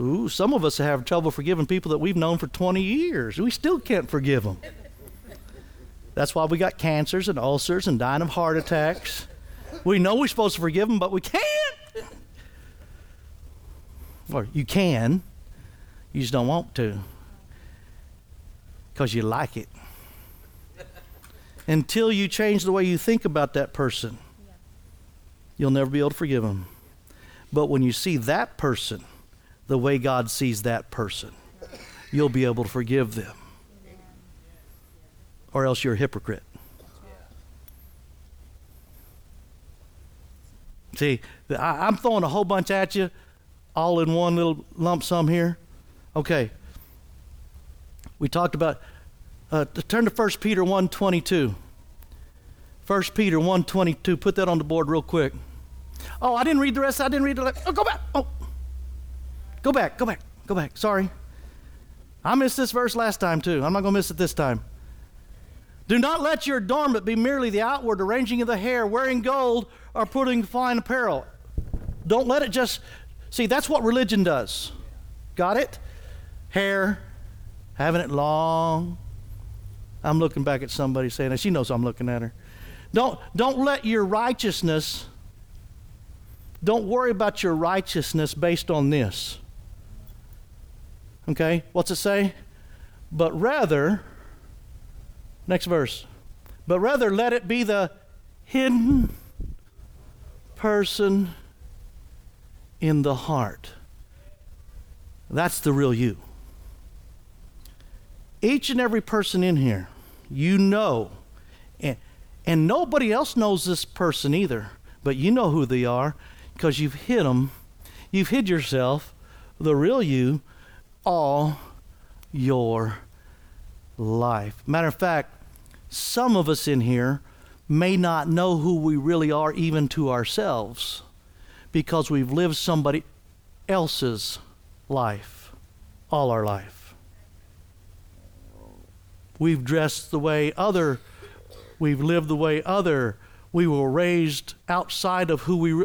Ooh, some of us have trouble forgiving people that we've known for 20 years. We still can't forgive them. That's why we got cancers and ulcers and dying of heart attacks. We know we're supposed to forgive them, but we can't. Or you can, you just don't want to because you like it. Until you change the way you think about that person, you'll never be able to forgive them. But when you see that person the way God sees that person, you'll be able to forgive them. Or else you're a hypocrite. See, I, am throwing a whole bunch at you, all in one little lump sum here. Okay. We talked about, uh, turn to 1 Peter 1.22. 1 Peter 1.22. Put that on the board real quick. Oh, I didn't read the rest. I didn't read the rest. Oh, go back. Oh. Go back, go back, go back. Sorry. I missed this verse last time too. I'm not going to miss it this time. Do not let your adornment be merely the outward arranging of the hair, wearing gold, or putting fine apparel. Don't let it just. See, that's what religion does. Got it? Hair, having it long. I'm looking back at somebody saying that. She knows I'm looking at her. Don't, don't let your righteousness, don't worry about your righteousness based on this. Okay, what's it say? But rather, next verse, but rather let it be the hidden person in the heart. That's the real you. Each and every person in here, you know, and, and nobody else knows this person either, but you know who they are because you've hid them. You've hid yourself, the real you, all your life. Matter of fact, some of us in here may not know who we really are even to ourselves because we've lived somebody else's life all our life. We've dressed the way other, we've lived the way other, we were raised outside of who we.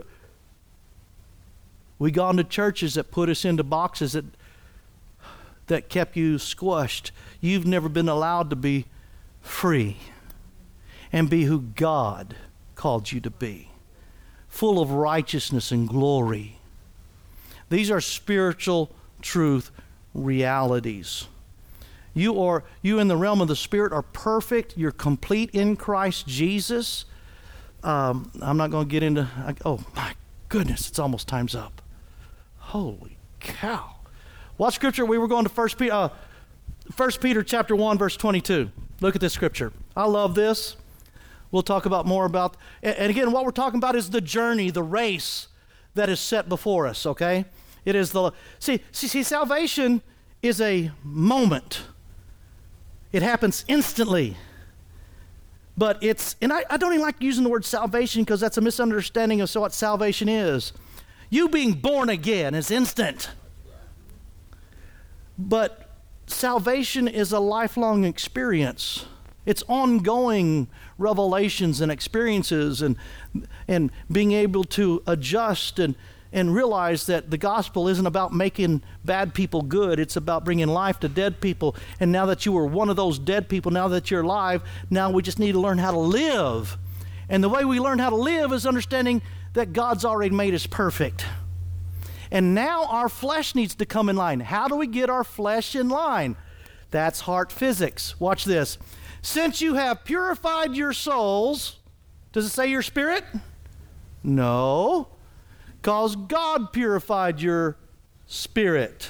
We gone to churches that put us into boxes that that kept you squashed. You've never been allowed to be free and be who God called you to be, full of righteousness and glory. These are spiritual truth realities. You are you in the realm of the spirit are perfect. You're complete in Christ Jesus. Um, I'm not going to get into. Oh my goodness! It's almost time's up. Holy cow! What scripture? We were going to First Peter, uh, 1 Peter chapter 1, verse 22. Look at this scripture. I love this. We'll talk about more about, and again, what we're talking about is the journey, the race that is set before us, okay? It is the, see, see, see salvation is a moment, it happens instantly. But it's, and I, I don't even like using the word salvation because that's a misunderstanding of what salvation is. You being born again is instant. But salvation is a lifelong experience. It's ongoing revelations and experiences and, and being able to adjust and, and realize that the gospel isn't about making bad people good. It's about bringing life to dead people. And now that you were one of those dead people, now that you're alive, now we just need to learn how to live. And the way we learn how to live is understanding that God's already made us perfect. And now our flesh needs to come in line. How do we get our flesh in line? That's heart physics. Watch this. Since you have purified your souls, does it say your spirit? No because God purified your spirit.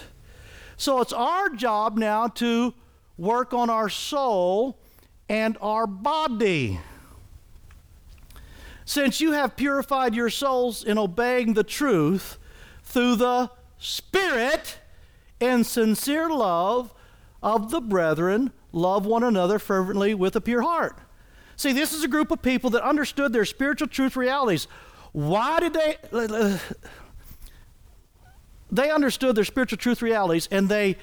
So it's our job now to work on our soul and our body. Since you have purified your souls in obeying the truth through the Spirit and sincere love of the brethren, love one another fervently with a pure heart. See, this is a group of people that understood their spiritual truth realities. Why did they? They understood their spiritual truth realities and they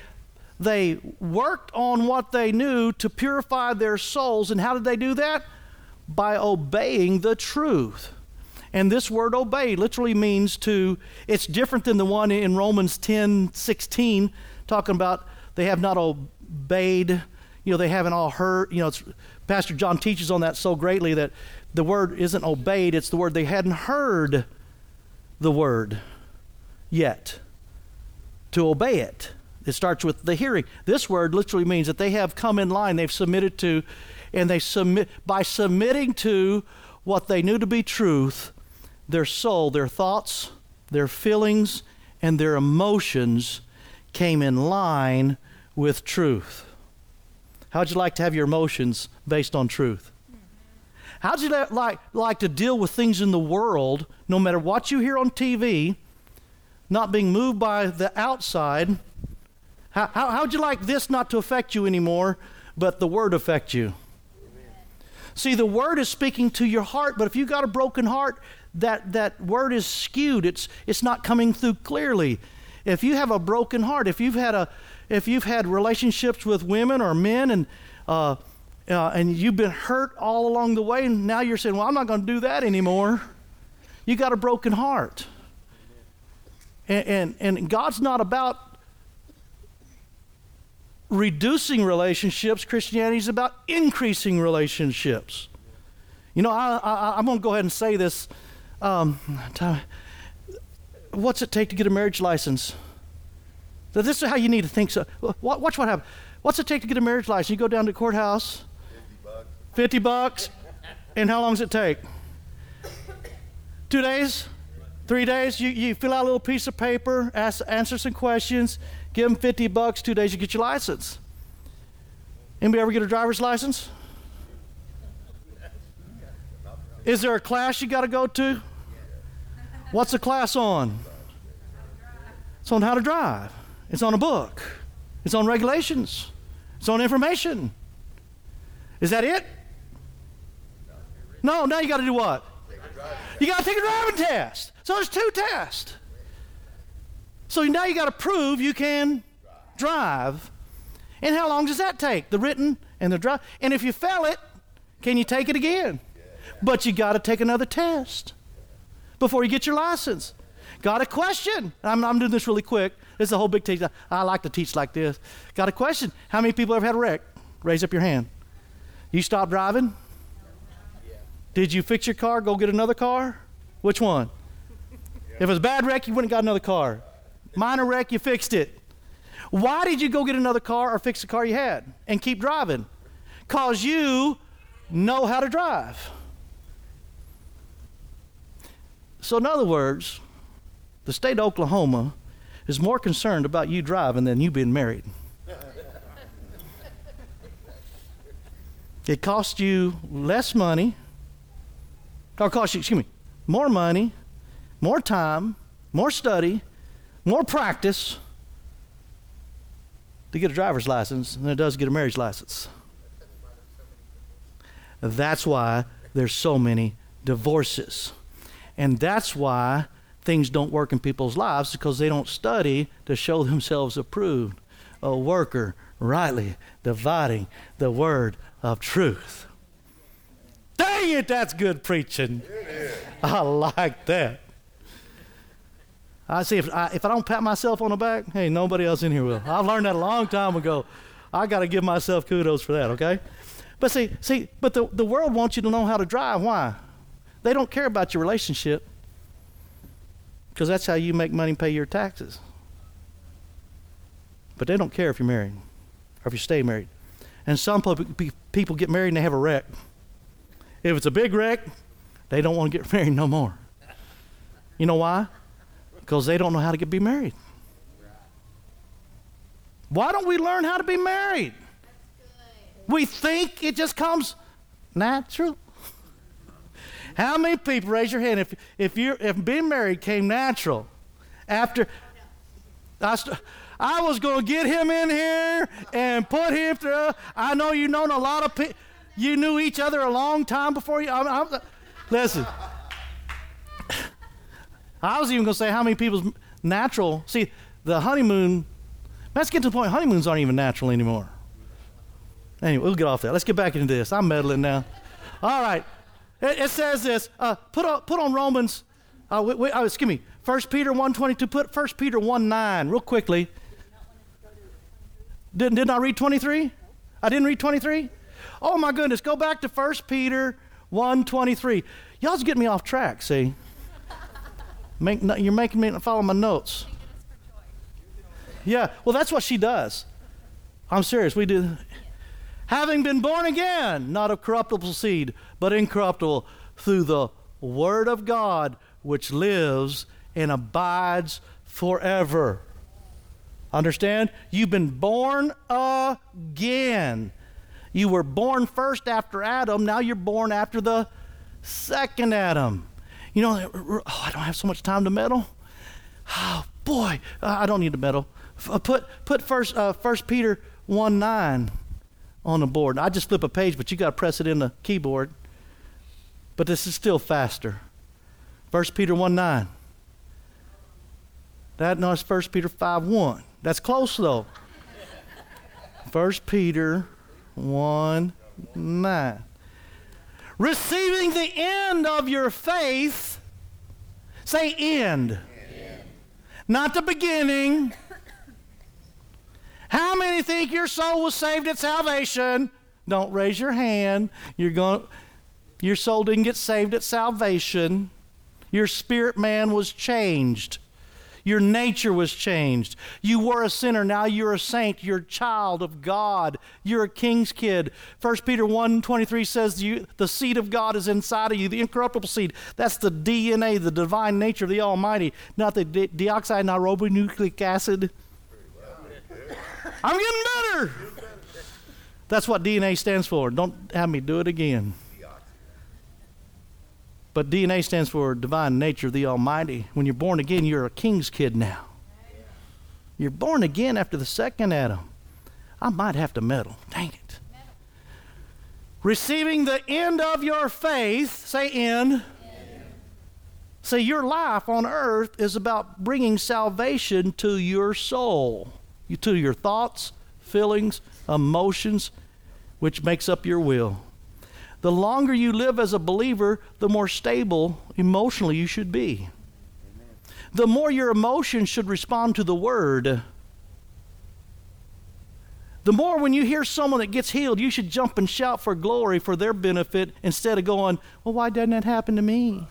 they worked on what they knew to purify their souls. And how did they do that? By obeying the truth. And this word obey literally means to, it's different than the one in Romans 10 16, talking about they have not obeyed, you know, they haven't all heard. You know, Pastor John teaches on that so greatly that the word isn't obeyed, it's the word they hadn't heard the word yet to obey it. It starts with the hearing. This word literally means that they have come in line, they've submitted to, and they submit by submitting to what they knew to be truth, their soul, their thoughts, their feelings, and their emotions came in line with truth. How'd you like to have your emotions based on truth? How'd you like, like to deal with things in the world, no matter what you hear on TV, not being moved by the outside? How, how, how'd you like this not to affect you anymore, but the Word affect you? See, the Word is speaking to your heart, but if you've got a broken heart, that, that Word is skewed. It's, it's not coming through clearly. If you have a broken heart, if you've had, a, if you've had relationships with women or men and uh, uh, and you've been hurt all along the way, and now you're saying, Well, I'm not going to do that anymore. You got a broken heart. And, and, and God's not about reducing relationships, Christianity is about increasing relationships. You know, I, I, am going to go ahead and say this. Um, what's it take to get a marriage license? So this is how you need to think. So, watch what happens. What's it take to get a marriage license? You go down to the courthouse, 50 bucks. And how long does it take? Two days? Three days? You, you fill out a little piece of paper, ask, answer some questions, give them 50 bucks, two days, you get your license. Anybody ever get a driver's license? Is there a class you got to go to? What's the class on? It's on how to drive. It's on a book. It's on regulations. It's on information. Is that it? No, now you got to do what? You got to take a driving test. So there's two tests. So now you got to prove you can drive. And how long does that take? The written and the drive. And if you fail it, can you take it again? But you got to take another test before you get your license. Got a question? I'm, I'm doing this really quick. This is a whole big teach. I like to teach like this. Got a question? How many people ever had a wreck? Raise up your hand. You stopped driving? Did you fix your car, go get another car? Which one? If it was a bad wreck, you wouldn't got another car. Minor wreck, you fixed it. Why did you go get another car or fix the car you had and keep driving? Because you know how to drive. So, in other words, the state of Oklahoma is more concerned about you driving than you being married. It costs you less money Or cost you, excuse me, more money, more time, more study, more practice to get a driver's license than it does get a marriage license. That's why there's so many divorces. And that's why things don't work in people's lives because they don't study to show themselves approved. A worker rightly dividing the word of truth. Dang it, that's good preaching. I like that. I see if I, if I don't pat myself on the back, hey, nobody else in here will. I've learned that a long time ago. I got to give myself kudos for that, okay? But see, see, but the, the world wants you to know how to drive. Why? They don't care about your relationship because that's how you make money and pay your taxes. But they don't care if you're married or if you stay married. And some people get married and they have a wreck. If it's a big wreck, they don't want to get [laughs] married no more. You know why? Because they don't know how to get be married. Why don't we learn how to be married? We think it just comes natural. How many people raise your hand if if you if being married came natural after I, st- I was going to get him in here and put him through. I know you known a lot of people. You knew each other a long time before you. I'm, I'm, listen, I was even going to say how many people's natural. See, the honeymoon. Let's get to the point. Honeymoons aren't even natural anymore. Anyway, we'll get off that. Let's get back into this. I'm meddling now. All right. It, it says this. Uh, put, on, put on Romans. Uh, wait, wait, oh, excuse me. 1 Peter 1.22. Put 1 Peter 1.9 real quickly. Didn't, didn't I read 23? I didn't read 23? Oh, my goodness. Go back to 1 Peter 1.23. Y'all's getting me off track, see? Make, you're making me follow my notes. Yeah, well, that's what she does. I'm serious. We do having been born again, not of corruptible seed, but incorruptible, through the Word of God, which lives and abides forever. Understand? You've been born again. You were born first after Adam, now you're born after the second Adam. You know, oh, I don't have so much time to meddle. Oh, boy, I don't need to meddle. Put, put first, uh, first Peter 1 9 on the board. I just flip a page, but you got to press it in the keyboard. But this is still faster. 1 Peter 1 9. That no, it's 1 Peter 5 1. That's close though. 1 Peter 1 9. Receiving the end of your faith, say end. end. Not the beginning, how many think your soul was saved at salvation? Don't raise your hand. You're going your soul didn't get saved at salvation. Your spirit man was changed. Your nature was changed. You were a sinner, now you're a saint. You're a child of God. You're a king's kid. 1 Peter 1 23 says you, the seed of God is inside of you, the incorruptible seed. That's the DNA, the divine nature of the Almighty, not the de- deoxyribonucleic acid. [laughs] I'm getting better. That's what DNA stands for. Don't have me do it again. But DNA stands for divine nature, the Almighty. When you're born again, you're a king's kid now. You're born again after the second Adam. I might have to meddle. Dang it. Receiving the end of your faith, say end. Say your life on earth is about bringing salvation to your soul to your thoughts, feelings, emotions, which makes up your will. The longer you live as a believer, the more stable emotionally you should be. The more your emotions should respond to the word. The more when you hear someone that gets healed, you should jump and shout for glory for their benefit instead of going, Well, why doesn't that happen to me?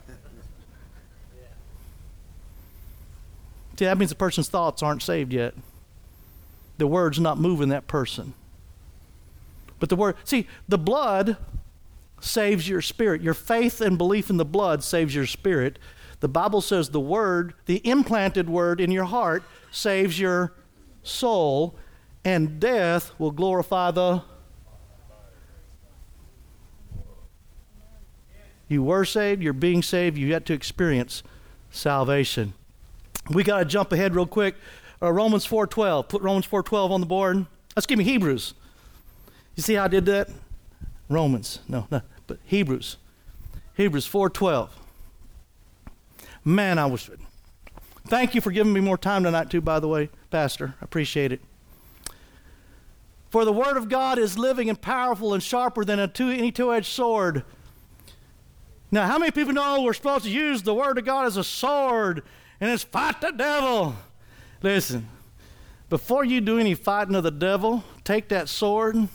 See, that means the person's thoughts aren't saved yet the word's not moving that person. But the word, see, the blood saves your spirit. Your faith and belief in the blood saves your spirit. The Bible says the word, the implanted word in your heart, saves your soul, and death will glorify the. You were saved, you're being saved, You've yet to experience salvation. We got to jump ahead real quick. Uh, Romans 4:12. Put Romans 4:12 on the board. Let's give me Hebrews. You see how I did that? Romans. No, no, but Hebrews. Hebrews 4:12. Man, I was Thank you for giving me more time tonight too by the way, pastor. I appreciate it. For the word of God is living and powerful and sharper than a two, any two-edged sword. Now, how many people know we're supposed to use the word of God as a sword and it's fight the devil? Listen, before you do any fighting of the devil, take that sword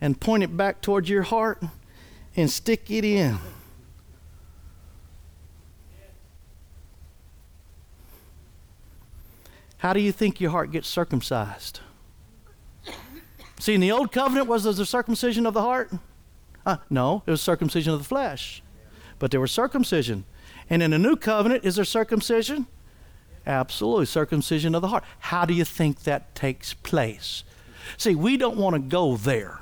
and point it back towards your heart and stick it in. How do you think your heart gets circumcised? See, in the old covenant, was there the circumcision of the heart? Uh, no, it was circumcision of the flesh. But there was circumcision. And in the new covenant, is there circumcision? Absolutely, circumcision of the heart. How do you think that takes place? See, we don't want to go there.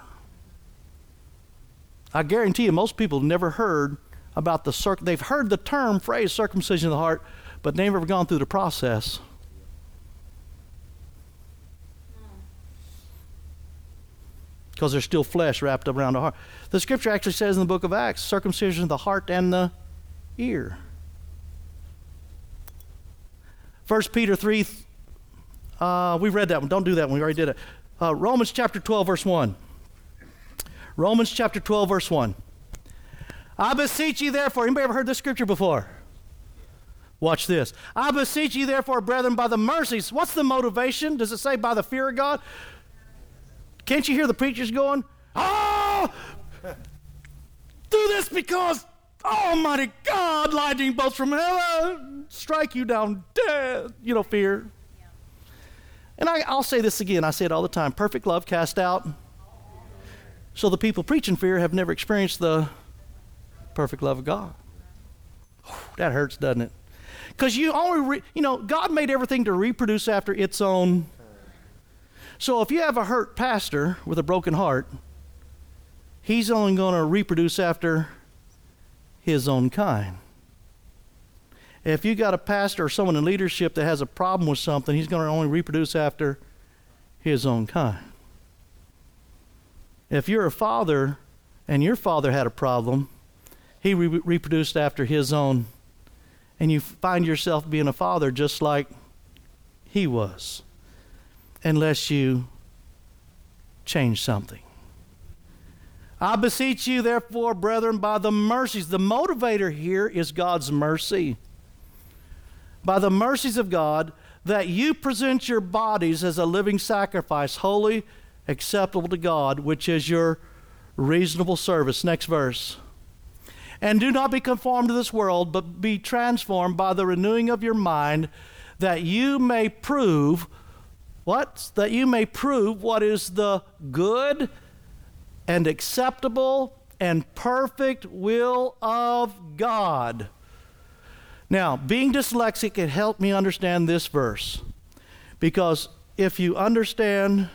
I guarantee you, most people have never heard about the circ. They've heard the term phrase circumcision of the heart, but they've never gone through the process. because there's still flesh wrapped up around the heart. The scripture actually says in the book of Acts circumcision of the heart and the ear. 1 Peter 3, uh, we read that one. Don't do that one. We already did it. Uh, Romans chapter 12, verse 1. Romans chapter 12, verse 1. I beseech you, therefore. Anybody ever heard this scripture before? Watch this. I beseech you, therefore, brethren, by the mercies. What's the motivation? Does it say by the fear of God? Can't you hear the preachers going, Oh, do this because Almighty God, lightning bolts from heaven, strike you down dead. You know, fear. Yeah. And I, I'll say this again. I say it all the time perfect love cast out. So the people preaching fear have never experienced the perfect love of God. That hurts, doesn't it? Because you only, re, you know, God made everything to reproduce after its own so if you have a hurt pastor with a broken heart, he's only going to reproduce after his own kind. If you got a pastor or someone in leadership that has a problem with something, he's going to only reproduce after his own kind. If you're a father and your father had a problem, he re- reproduced after his own, and you find yourself being a father just like he was unless you change something. I beseech you, therefore, brethren, by the mercies. The motivator here is God's mercy. By the mercies of God, that you present your bodies as a living sacrifice, holy, acceptable to God, which is your reasonable service. Next verse. And do not be conformed to this world, but be transformed by the renewing of your mind, that you may prove what? That you may prove what is the good and acceptable and perfect will of God. Now, being dyslexic, it helped me understand this verse. Because if you understand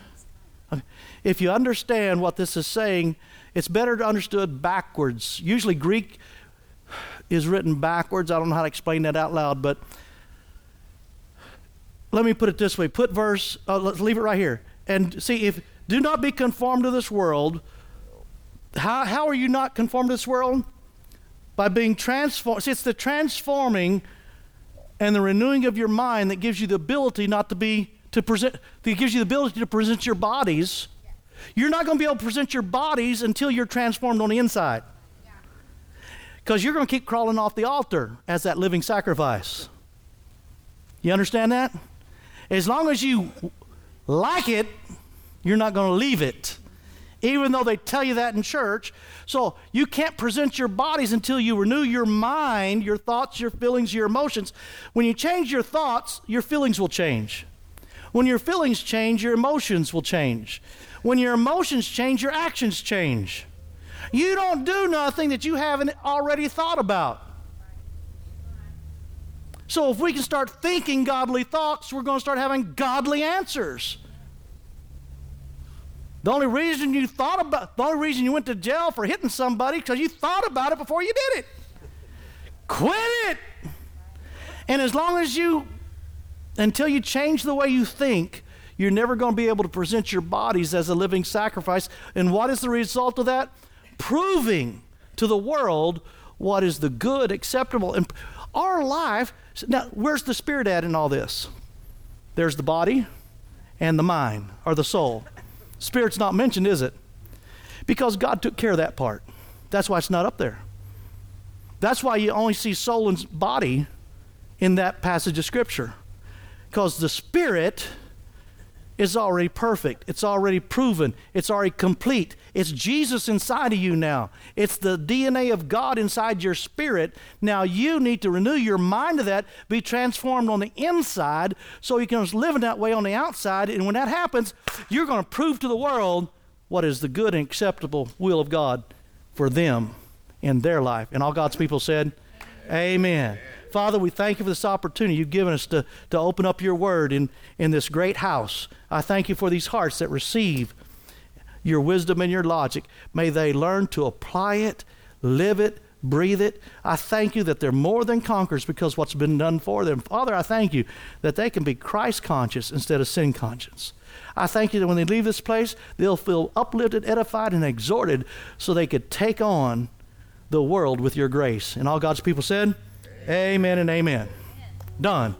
if you understand what this is saying, it's better to understood backwards. Usually Greek is written backwards. I don't know how to explain that out loud, but let me put it this way put verse, uh, let's leave it right here. And see, if do not be conformed to this world, how, how are you not conformed to this world? By being transformed. See, it's the transforming and the renewing of your mind that gives you the ability not to be, to present, that gives you the ability to present your bodies. You're not going to be able to present your bodies until you're transformed on the inside. Because you're going to keep crawling off the altar as that living sacrifice. You understand that? As long as you like it, you're not going to leave it. Even though they tell you that in church. So you can't present your bodies until you renew your mind, your thoughts, your feelings, your emotions. When you change your thoughts, your feelings will change. When your feelings change, your emotions will change. When your emotions change, your actions change. You don't do nothing that you haven't already thought about. So if we can start thinking godly thoughts, we're going to start having godly answers. The only reason you thought about, the only reason you went to jail for hitting somebody because you thought about it before you did it. Quit it. And as long as you, until you change the way you think, you're never going to be able to present your bodies as a living sacrifice. And what is the result of that? Proving to the world what is the good, acceptable, and our life. Now, where's the spirit at in all this? There's the body and the mind, or the soul. Spirit's not mentioned, is it? Because God took care of that part. That's why it's not up there. That's why you only see soul and body in that passage of Scripture. Because the Spirit is already perfect. It's already proven. It's already complete. It's Jesus inside of you now. It's the DNA of God inside your spirit. Now you need to renew your mind to that, be transformed on the inside so you can live in that way on the outside. And when that happens, you're going to prove to the world what is the good and acceptable will of God for them in their life. And all God's people said, Amen. Amen. Father, we thank you for this opportunity you've given us to, to open up your word in, in this great house. I thank you for these hearts that receive your wisdom and your logic. May they learn to apply it, live it, breathe it. I thank you that they're more than conquerors because what's been done for them. Father, I thank you that they can be Christ conscious instead of sin conscious. I thank you that when they leave this place, they'll feel uplifted, edified, and exhorted so they could take on the world with your grace. And all God's people said, Amen and amen. Done.